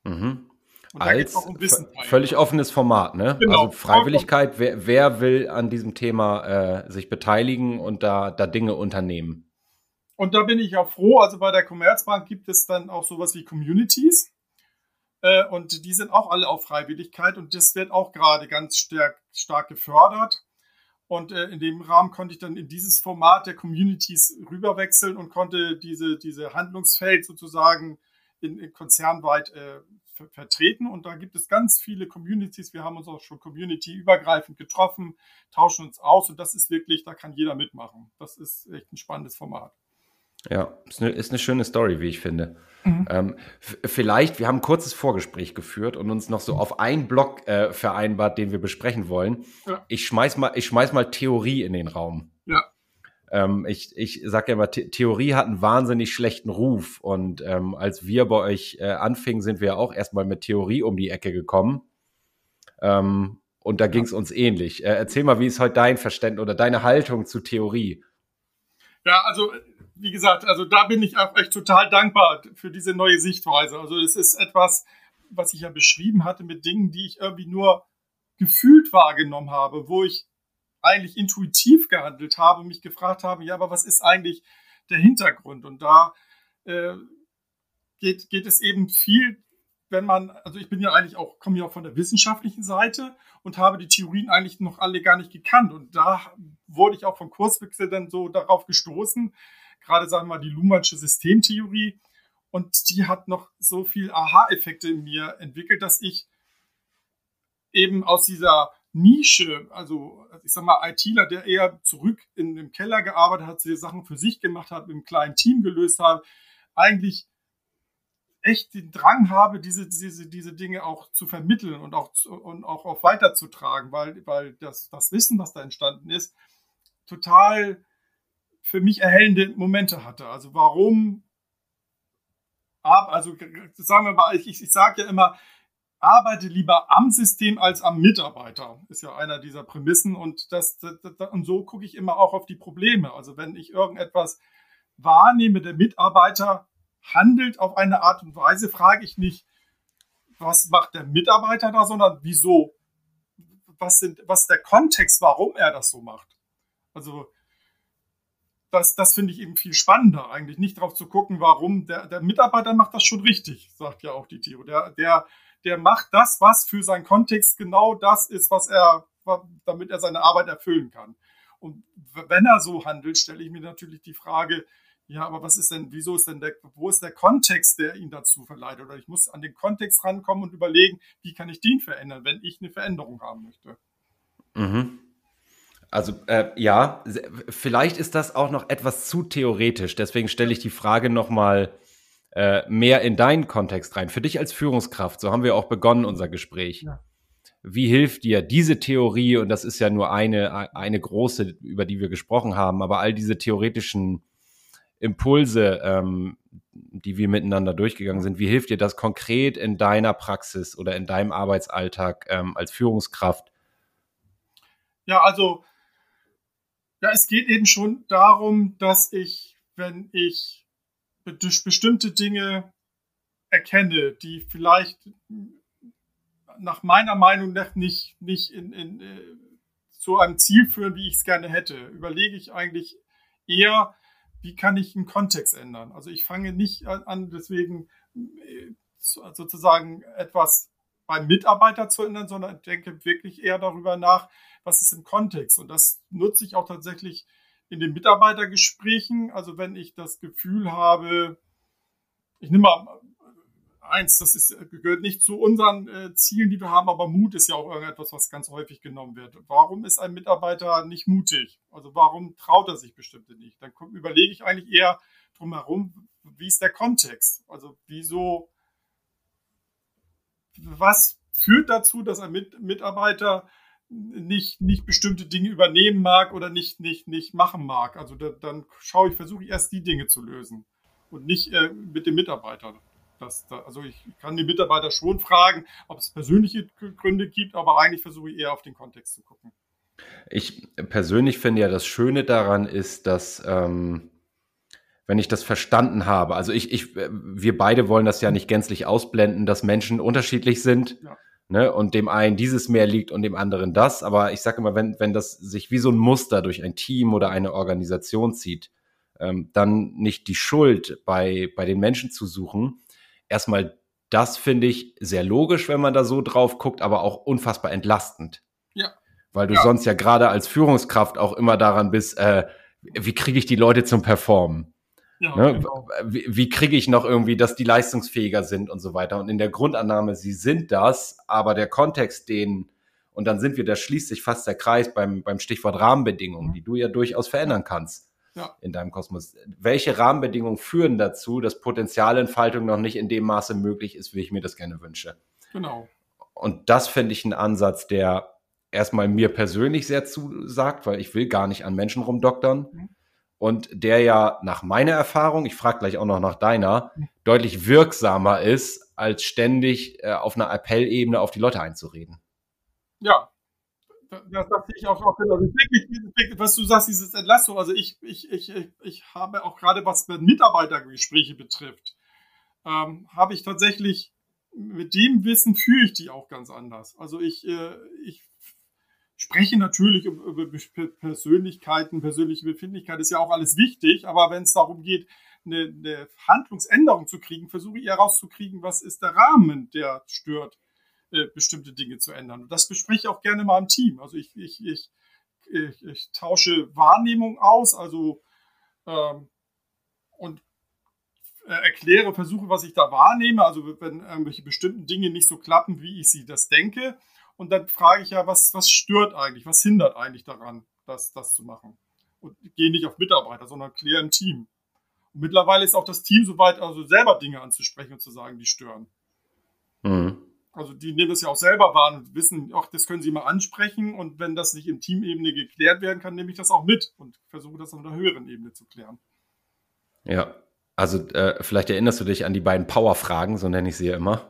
Mhm. Als völlig offenes Format, ne? Genau. Also Freiwilligkeit, wer, wer, will an diesem Thema äh, sich beteiligen und da, da Dinge unternehmen? Und da bin ich auch froh. Also bei der Commerzbank gibt es dann auch sowas wie Communities. Äh, und die sind auch alle auf Freiwilligkeit und das wird auch gerade ganz stark, stark gefördert. Und äh, in dem Rahmen konnte ich dann in dieses Format der Communities rüberwechseln und konnte diese, diese Handlungsfeld sozusagen in, in konzernweit äh, vertreten. Und da gibt es ganz viele Communities. Wir haben uns auch schon community-übergreifend getroffen, tauschen uns aus. Und das ist wirklich, da kann jeder mitmachen. Das ist echt ein spannendes Format. Ja, ist eine, ist eine schöne Story, wie ich finde. Mhm. Ähm, vielleicht, wir haben ein kurzes Vorgespräch geführt und uns noch so auf einen Block äh, vereinbart, den wir besprechen wollen. Ja. Ich, schmeiß mal, ich schmeiß mal Theorie in den Raum. Ja. Ähm, ich ich sage ja immer, The Theorie hat einen wahnsinnig schlechten Ruf. Und ähm, als wir bei euch äh, anfingen, sind wir auch erstmal mit Theorie um die Ecke gekommen. Ähm, und da ging es uns ähnlich. Äh, erzähl mal, wie ist heute dein Verständnis oder deine Haltung zu Theorie? Ja, also wie gesagt, also da bin ich auch echt total dankbar für diese neue Sichtweise. Also es ist etwas, was ich ja beschrieben hatte mit Dingen, die ich irgendwie nur gefühlt wahrgenommen habe, wo ich eigentlich intuitiv gehandelt habe und mich gefragt habe, ja, aber was ist eigentlich der Hintergrund? Und da äh, geht, geht es eben viel, wenn man, also ich bin ja eigentlich auch, komme ja auch von der wissenschaftlichen Seite und habe die Theorien eigentlich noch alle gar nicht gekannt. Und da wurde ich auch vom Kurswechsel dann so darauf gestoßen, gerade sagen wir mal die Luhmannsche Systemtheorie. Und die hat noch so viel Aha-Effekte in mir entwickelt, dass ich eben aus dieser Nische, also ich sag mal ITler, der eher zurück in dem Keller gearbeitet hat, die Sachen für sich gemacht hat, mit einem kleinen Team gelöst hat, eigentlich echt den Drang habe, diese, diese, diese Dinge auch zu vermitteln und auch, und auch, auch weiterzutragen, weil, weil das, das Wissen, was da entstanden ist, total für mich erhellende Momente hatte. Also warum, also sagen wir mal, ich, ich sage ja immer, arbeite lieber am System als am Mitarbeiter, ist ja einer dieser Prämissen und, das, das, das und so gucke ich immer auch auf die Probleme. Also wenn ich irgendetwas wahrnehme, der Mitarbeiter handelt auf eine Art und Weise, frage ich nicht, was macht der Mitarbeiter da, sondern wieso, was, sind, was der Kontext, warum er das so macht. Also das, das finde ich eben viel spannender, eigentlich nicht darauf zu gucken, warum der, der Mitarbeiter macht das schon richtig, sagt ja auch die Theo. Der, der, der macht das, was für seinen Kontext genau das ist, was er, damit er seine Arbeit erfüllen kann. Und wenn er so handelt, stelle ich mir natürlich die Frage, ja, aber was ist denn, wieso ist denn der, wo ist der Kontext, der ihn dazu verleitet? Oder ich muss an den Kontext rankommen und überlegen, wie kann ich den verändern, wenn ich eine Veränderung haben möchte. Mhm. Also äh, ja, vielleicht ist das auch noch etwas zu theoretisch. Deswegen stelle ich die Frage nochmal äh, mehr in deinen Kontext rein. Für dich als Führungskraft, so haben wir auch begonnen unser Gespräch. Ja. Wie hilft dir diese Theorie, und das ist ja nur eine, eine große, über die wir gesprochen haben, aber all diese theoretischen Impulse, ähm, die wir miteinander durchgegangen sind, wie hilft dir das konkret in deiner Praxis oder in deinem Arbeitsalltag ähm, als Führungskraft? Ja, also ja, es geht eben schon darum, dass ich, wenn ich durch bestimmte Dinge erkenne, die vielleicht nach meiner Meinung nach nicht, nicht in, in, äh, zu einem Ziel führen, wie ich es gerne hätte, überlege ich eigentlich eher, wie kann ich einen Kontext ändern. Also ich fange nicht an, deswegen äh, sozusagen etwas beim Mitarbeiter zu ändern, sondern denke wirklich eher darüber nach, was ist im Kontext. Und das nutze ich auch tatsächlich in den Mitarbeitergesprächen. Also wenn ich das Gefühl habe, ich nehme mal eins, das ist, gehört nicht zu unseren äh, Zielen, die wir haben, aber Mut ist ja auch irgendetwas, was ganz häufig genommen wird. Warum ist ein Mitarbeiter nicht mutig? Also warum traut er sich bestimmte nicht? Dann überlege ich eigentlich eher drumherum, wie ist der Kontext? Also wieso, was führt dazu, dass ein Mitarbeiter nicht, nicht bestimmte Dinge übernehmen mag oder nicht, nicht, nicht machen mag. Also da, dann schaue ich, versuche ich erst die Dinge zu lösen und nicht äh, mit den Mitarbeitern. Das, da, also ich kann die Mitarbeiter schon fragen, ob es persönliche Gründe gibt, aber eigentlich versuche ich eher auf den Kontext zu gucken. Ich persönlich finde ja, das Schöne daran ist, dass ähm, wenn ich das verstanden habe, also ich, ich, wir beide wollen das ja nicht gänzlich ausblenden, dass Menschen unterschiedlich sind. Ja. Ne, und dem einen dieses mehr liegt und dem anderen das. Aber ich sage immer, wenn, wenn das sich wie so ein Muster durch ein Team oder eine Organisation zieht, ähm, dann nicht die Schuld bei, bei den Menschen zu suchen. Erstmal, das finde ich sehr logisch, wenn man da so drauf guckt, aber auch unfassbar entlastend. Ja. Weil du ja. sonst ja gerade als Führungskraft auch immer daran bist, äh, wie kriege ich die Leute zum Performen? Ja, ne? genau. Wie, wie kriege ich noch irgendwie, dass die leistungsfähiger sind und so weiter? Und in der Grundannahme, sie sind das, aber der Kontext, den, und dann sind wir, da schließt sich fast der Kreis beim, beim Stichwort Rahmenbedingungen, mhm. die du ja durchaus verändern kannst ja. in deinem Kosmos. Welche Rahmenbedingungen führen dazu, dass Potenzialentfaltung noch nicht in dem Maße möglich ist, wie ich mir das gerne wünsche? Genau. Und das finde ich ein Ansatz, der erstmal mir persönlich sehr zusagt, weil ich will gar nicht an Menschen rumdoktern. Mhm und der ja nach meiner Erfahrung, ich frage gleich auch noch nach deiner, deutlich wirksamer ist, als ständig äh, auf einer Appellebene auf die Leute einzureden. Ja, das, sehe ich auch, auch genau. Was du sagst, dieses Entlastung, also ich, ich, ich, ich habe auch gerade, was Mitarbeitergespräche betrifft, ähm, habe ich tatsächlich mit dem Wissen führe ich die auch ganz anders. Also ich, äh, ich spreche natürlich über Persönlichkeiten, persönliche Befindlichkeit ist ja auch alles wichtig, aber wenn es darum geht, eine, eine, Handlungsänderung zu kriegen, versuche ich herauszukriegen, was ist der Rahmen, der stört, äh, bestimmte Dinge zu ändern. Und das bespreche ich auch gerne mal im Team. Also ich, ich, ich, ich, ich tausche Wahrnehmung aus, also ähm, und äh, erkläre, versuche, was ich da wahrnehme. Also wenn irgendwelche bestimmten Dinge nicht so klappen, wie ich sie das denke, und dann frage ich ja, was, was stört eigentlich, was hindert eigentlich daran, das, das zu machen? Und gehe nicht auf Mitarbeiter, sondern kläre im Team. Und mittlerweile ist auch das Team soweit, also selber Dinge anzusprechen und zu sagen, die stören. Mhm. Also die nehmen das ja auch selber wahr und wissen, ach, das können sie mal ansprechen und wenn das nicht in Teamebene geklärt werden kann, nehme ich das auch mit und versuche das auf einer höheren Ebene zu klären. Ja, also äh, vielleicht erinnerst du dich an die beiden Power-Fragen, so nenne ich sie ja immer.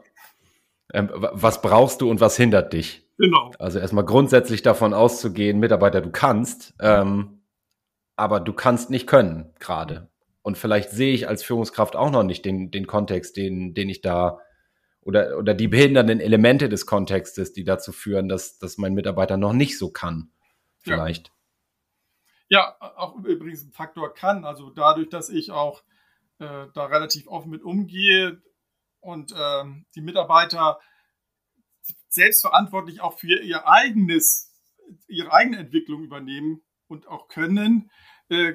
Ähm, was brauchst du und was hindert dich? Genau. Also erstmal grundsätzlich davon auszugehen, Mitarbeiter, du kannst, ähm, aber du kannst nicht können gerade. Und vielleicht sehe ich als Führungskraft auch noch nicht den, den Kontext, den, den ich da oder, oder die behindernden Elemente des Kontextes, die dazu führen, dass, dass mein Mitarbeiter noch nicht so kann. Vielleicht. Ja, ja auch übrigens ein Faktor kann. Also dadurch, dass ich auch äh, da relativ offen mit umgehe, und ähm, die Mitarbeiter selbstverantwortlich auch für ihr eigenes, ihre eigene Entwicklung übernehmen und auch können, äh,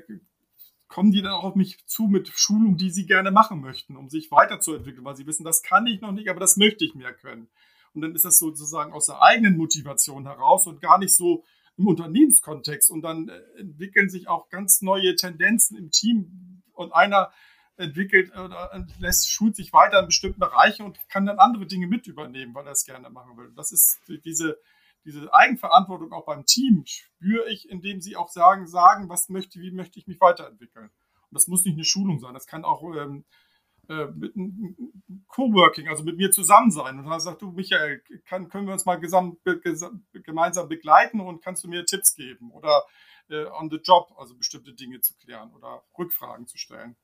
kommen die dann auch auf mich zu mit Schulung, die sie gerne machen möchten, um sich weiterzuentwickeln, weil sie wissen, das kann ich noch nicht, aber das möchte ich mehr können. Und dann ist das sozusagen aus der eigenen Motivation heraus und gar nicht so im Unternehmenskontext. Und dann äh, entwickeln sich auch ganz neue Tendenzen im Team. Und einer entwickelt oder lässt, schult sich weiter in bestimmten Bereichen und kann dann andere Dinge mit übernehmen, weil er es gerne machen will. Das ist diese, diese Eigenverantwortung auch beim Team spüre ich, indem sie auch sagen, sagen, was möchte, wie möchte ich mich weiterentwickeln. Und das muss nicht eine Schulung sein, das kann auch ähm, äh, mit Coworking, also mit mir zusammen sein. Und dann sagt du, Michael, kann, können wir uns mal gesam, gemeinsam begleiten und kannst du mir Tipps geben oder äh, on the job, also bestimmte Dinge zu klären oder Rückfragen zu stellen.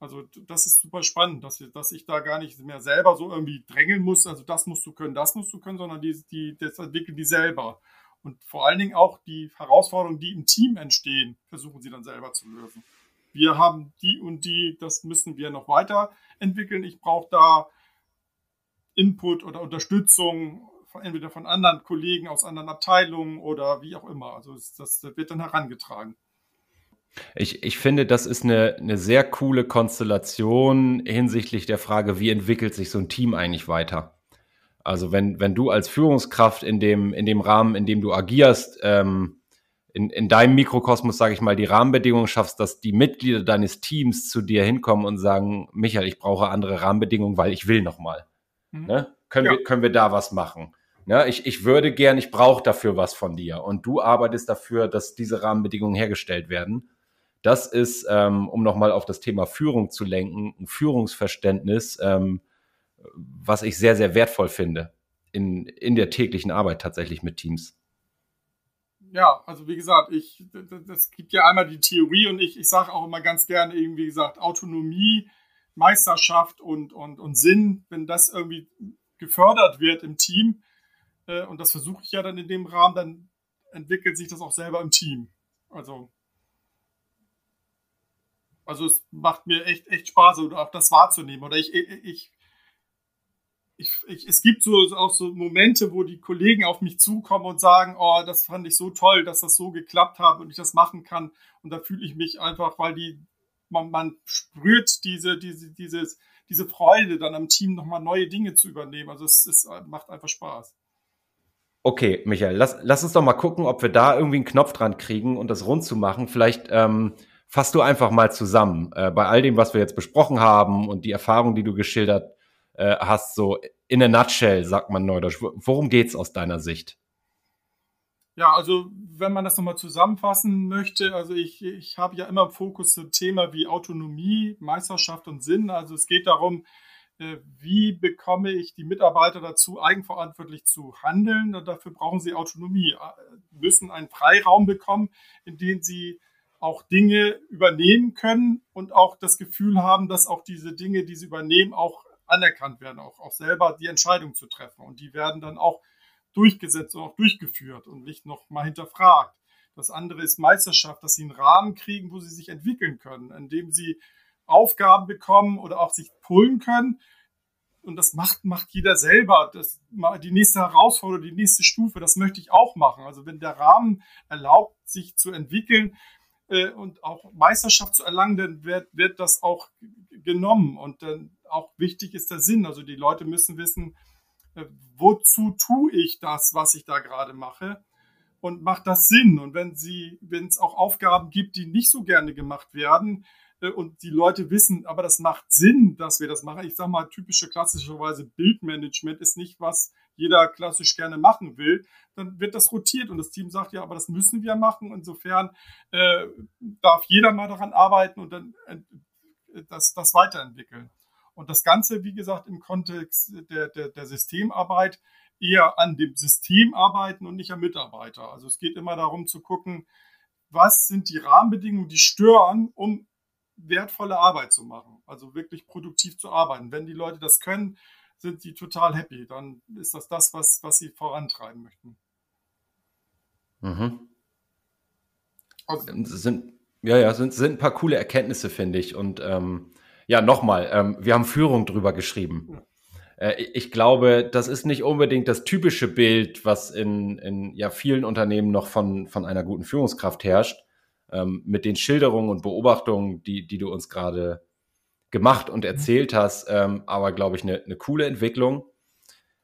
Also das ist super spannend, dass, dass ich da gar nicht mehr selber so irgendwie drängeln muss, also das musst du können, das musst du können, sondern die, die, das entwickeln die selber. Und vor allen Dingen auch die Herausforderungen, die im Team entstehen, versuchen sie dann selber zu lösen. Wir haben die und die, das müssen wir noch weiterentwickeln. Ich brauche da Input oder Unterstützung, entweder von anderen Kollegen aus anderen Abteilungen oder wie auch immer. Also das wird dann herangetragen. Ich, ich finde, das ist eine, eine sehr coole Konstellation hinsichtlich der Frage, wie entwickelt sich so ein Team eigentlich weiter. Also wenn, wenn du als Führungskraft in dem, in dem Rahmen, in dem du agierst, ähm, in, in deinem Mikrokosmos, sage ich mal, die Rahmenbedingungen schaffst, dass die Mitglieder deines Teams zu dir hinkommen und sagen, Michael, ich brauche andere Rahmenbedingungen, weil ich will nochmal. Mhm. Ne? Können, ja. wir, können wir da was machen? Ja, ich, ich würde gern, ich brauche dafür was von dir. Und du arbeitest dafür, dass diese Rahmenbedingungen hergestellt werden. Das ist, ähm, um nochmal auf das Thema Führung zu lenken, ein Führungsverständnis, ähm, was ich sehr, sehr wertvoll finde in, in der täglichen Arbeit tatsächlich mit Teams. Ja, also wie gesagt, ich, das gibt ja einmal die Theorie und ich, ich sage auch immer ganz gerne eben, wie gesagt, Autonomie, Meisterschaft und, und, und Sinn, wenn das irgendwie gefördert wird im Team, äh, und das versuche ich ja dann in dem Rahmen, dann entwickelt sich das auch selber im Team. Also, also es macht mir echt, echt Spaß, auch das wahrzunehmen. Oder ich, ich, ich, ich, es gibt so auch so Momente, wo die Kollegen auf mich zukommen und sagen, oh, das fand ich so toll, dass das so geklappt hat und ich das machen kann. Und da fühle ich mich einfach, weil die, man, man spürt diese, diese, dieses, diese Freude, dann am Team nochmal neue Dinge zu übernehmen. Also es, es macht einfach Spaß. Okay, Michael, lass, lass uns doch mal gucken, ob wir da irgendwie einen Knopf dran kriegen und das rund zu machen. Vielleicht ähm, fasst du einfach mal zusammen äh, bei all dem, was wir jetzt besprochen haben und die Erfahrung, die du geschildert äh, hast, so in a nutshell, sagt man neudeutsch. Worum geht's aus deiner Sicht? Ja, also wenn man das nochmal zusammenfassen möchte, also ich, ich habe ja immer im Fokus so Thema wie Autonomie, Meisterschaft und Sinn. Also es geht darum, äh, wie bekomme ich die Mitarbeiter dazu, eigenverantwortlich zu handeln. Dafür brauchen sie Autonomie, äh, müssen einen Freiraum bekommen, in dem sie auch Dinge übernehmen können und auch das Gefühl haben, dass auch diese Dinge, die sie übernehmen, auch anerkannt werden, auch, auch selber die Entscheidung zu treffen. Und die werden dann auch durchgesetzt und auch durchgeführt und nicht noch mal hinterfragt. Das andere ist Meisterschaft, dass sie einen Rahmen kriegen, wo sie sich entwickeln können, indem sie Aufgaben bekommen oder auch sich pullen können. Und das macht, macht jeder selber. Das, die nächste Herausforderung, die nächste Stufe, das möchte ich auch machen. Also wenn der Rahmen erlaubt, sich zu entwickeln äh, und auch Meisterschaft zu erlangen, dann wird, wird das auch genommen. Und dann auch wichtig ist der Sinn. Also die Leute müssen wissen, äh, wozu tue ich das, was ich da gerade mache? Und macht das Sinn? Und wenn sie, wenn es auch Aufgaben gibt, die nicht so gerne gemacht werden, und die Leute wissen, aber das macht Sinn, dass wir das machen. Ich sage mal, typische klassischerweise Bildmanagement ist nicht, was jeder klassisch gerne machen will. Dann wird das rotiert und das Team sagt, ja, aber das müssen wir machen. Insofern äh, darf jeder mal daran arbeiten und dann äh, das, das weiterentwickeln. Und das Ganze, wie gesagt, im Kontext der, der, der Systemarbeit eher an dem System arbeiten und nicht am Mitarbeiter. Also es geht immer darum zu gucken, was sind die Rahmenbedingungen, die stören, um wertvolle Arbeit zu machen, also wirklich produktiv zu arbeiten. Wenn die Leute das können, sind sie total happy. Dann ist das das, was, was sie vorantreiben möchten. Mhm. Also, sind, ja, ja, sind, sind ein paar coole Erkenntnisse, finde ich. Und ähm, ja, nochmal, ähm, wir haben Führung drüber geschrieben. Ja. Äh, ich glaube, das ist nicht unbedingt das typische Bild, was in, in ja, vielen Unternehmen noch von, von einer guten Führungskraft herrscht ähm, mit den Schilderungen und Beobachtungen, die, die du uns gerade gemacht und mhm. erzählt hast, ähm, aber glaube ich, eine, eine coole Entwicklung.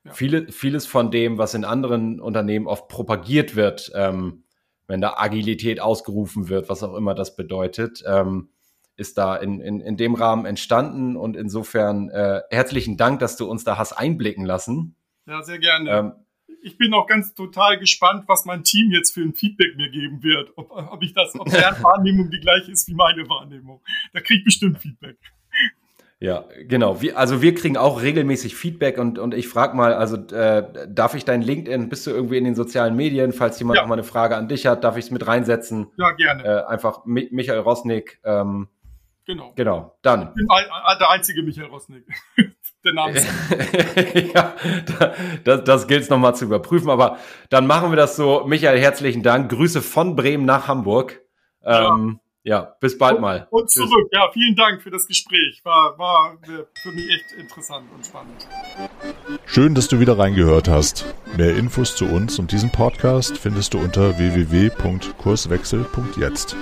Ja. Viele, vieles von dem, was in anderen Unternehmen oft propagiert wird, ähm, wenn da Agilität ausgerufen wird, was auch immer das bedeutet, ähm, ist da in, in, in dem Rahmen entstanden. Und insofern äh, herzlichen Dank, dass du uns da hast einblicken lassen. Ja, sehr gerne. Ich bin auch ganz total gespannt, was mein Team jetzt für ein Feedback mir geben wird. Ob, ob ich das, ob deren Wahrnehmung die gleiche ist wie meine Wahrnehmung. Da kriege ich bestimmt Feedback. Ja, genau. Wir, also wir kriegen auch regelmäßig Feedback und, und ich frage mal, also äh, darf ich dein LinkedIn, bist du irgendwie in den sozialen Medien, falls jemand ja. auch mal eine Frage an dich hat, darf ich es mit reinsetzen? Ja, gerne. Äh, einfach Michael Rosnick. Ähm, genau. Genau, dann. Ich bin der einzige Michael Rosnick. Der Name ja, das, das gilt es nochmal zu überprüfen. Aber dann machen wir das so. Michael, herzlichen Dank. Grüße von Bremen nach Hamburg. Ähm, ja. ja. bis bald mal. Und zurück. Tschüss. Ja, vielen Dank für das Gespräch. War, war für mich echt interessant und spannend. Schön, dass du wieder reingehört hast. Mehr Infos zu uns und diesem Podcast findest du unter www.kurswechsel.jetzt.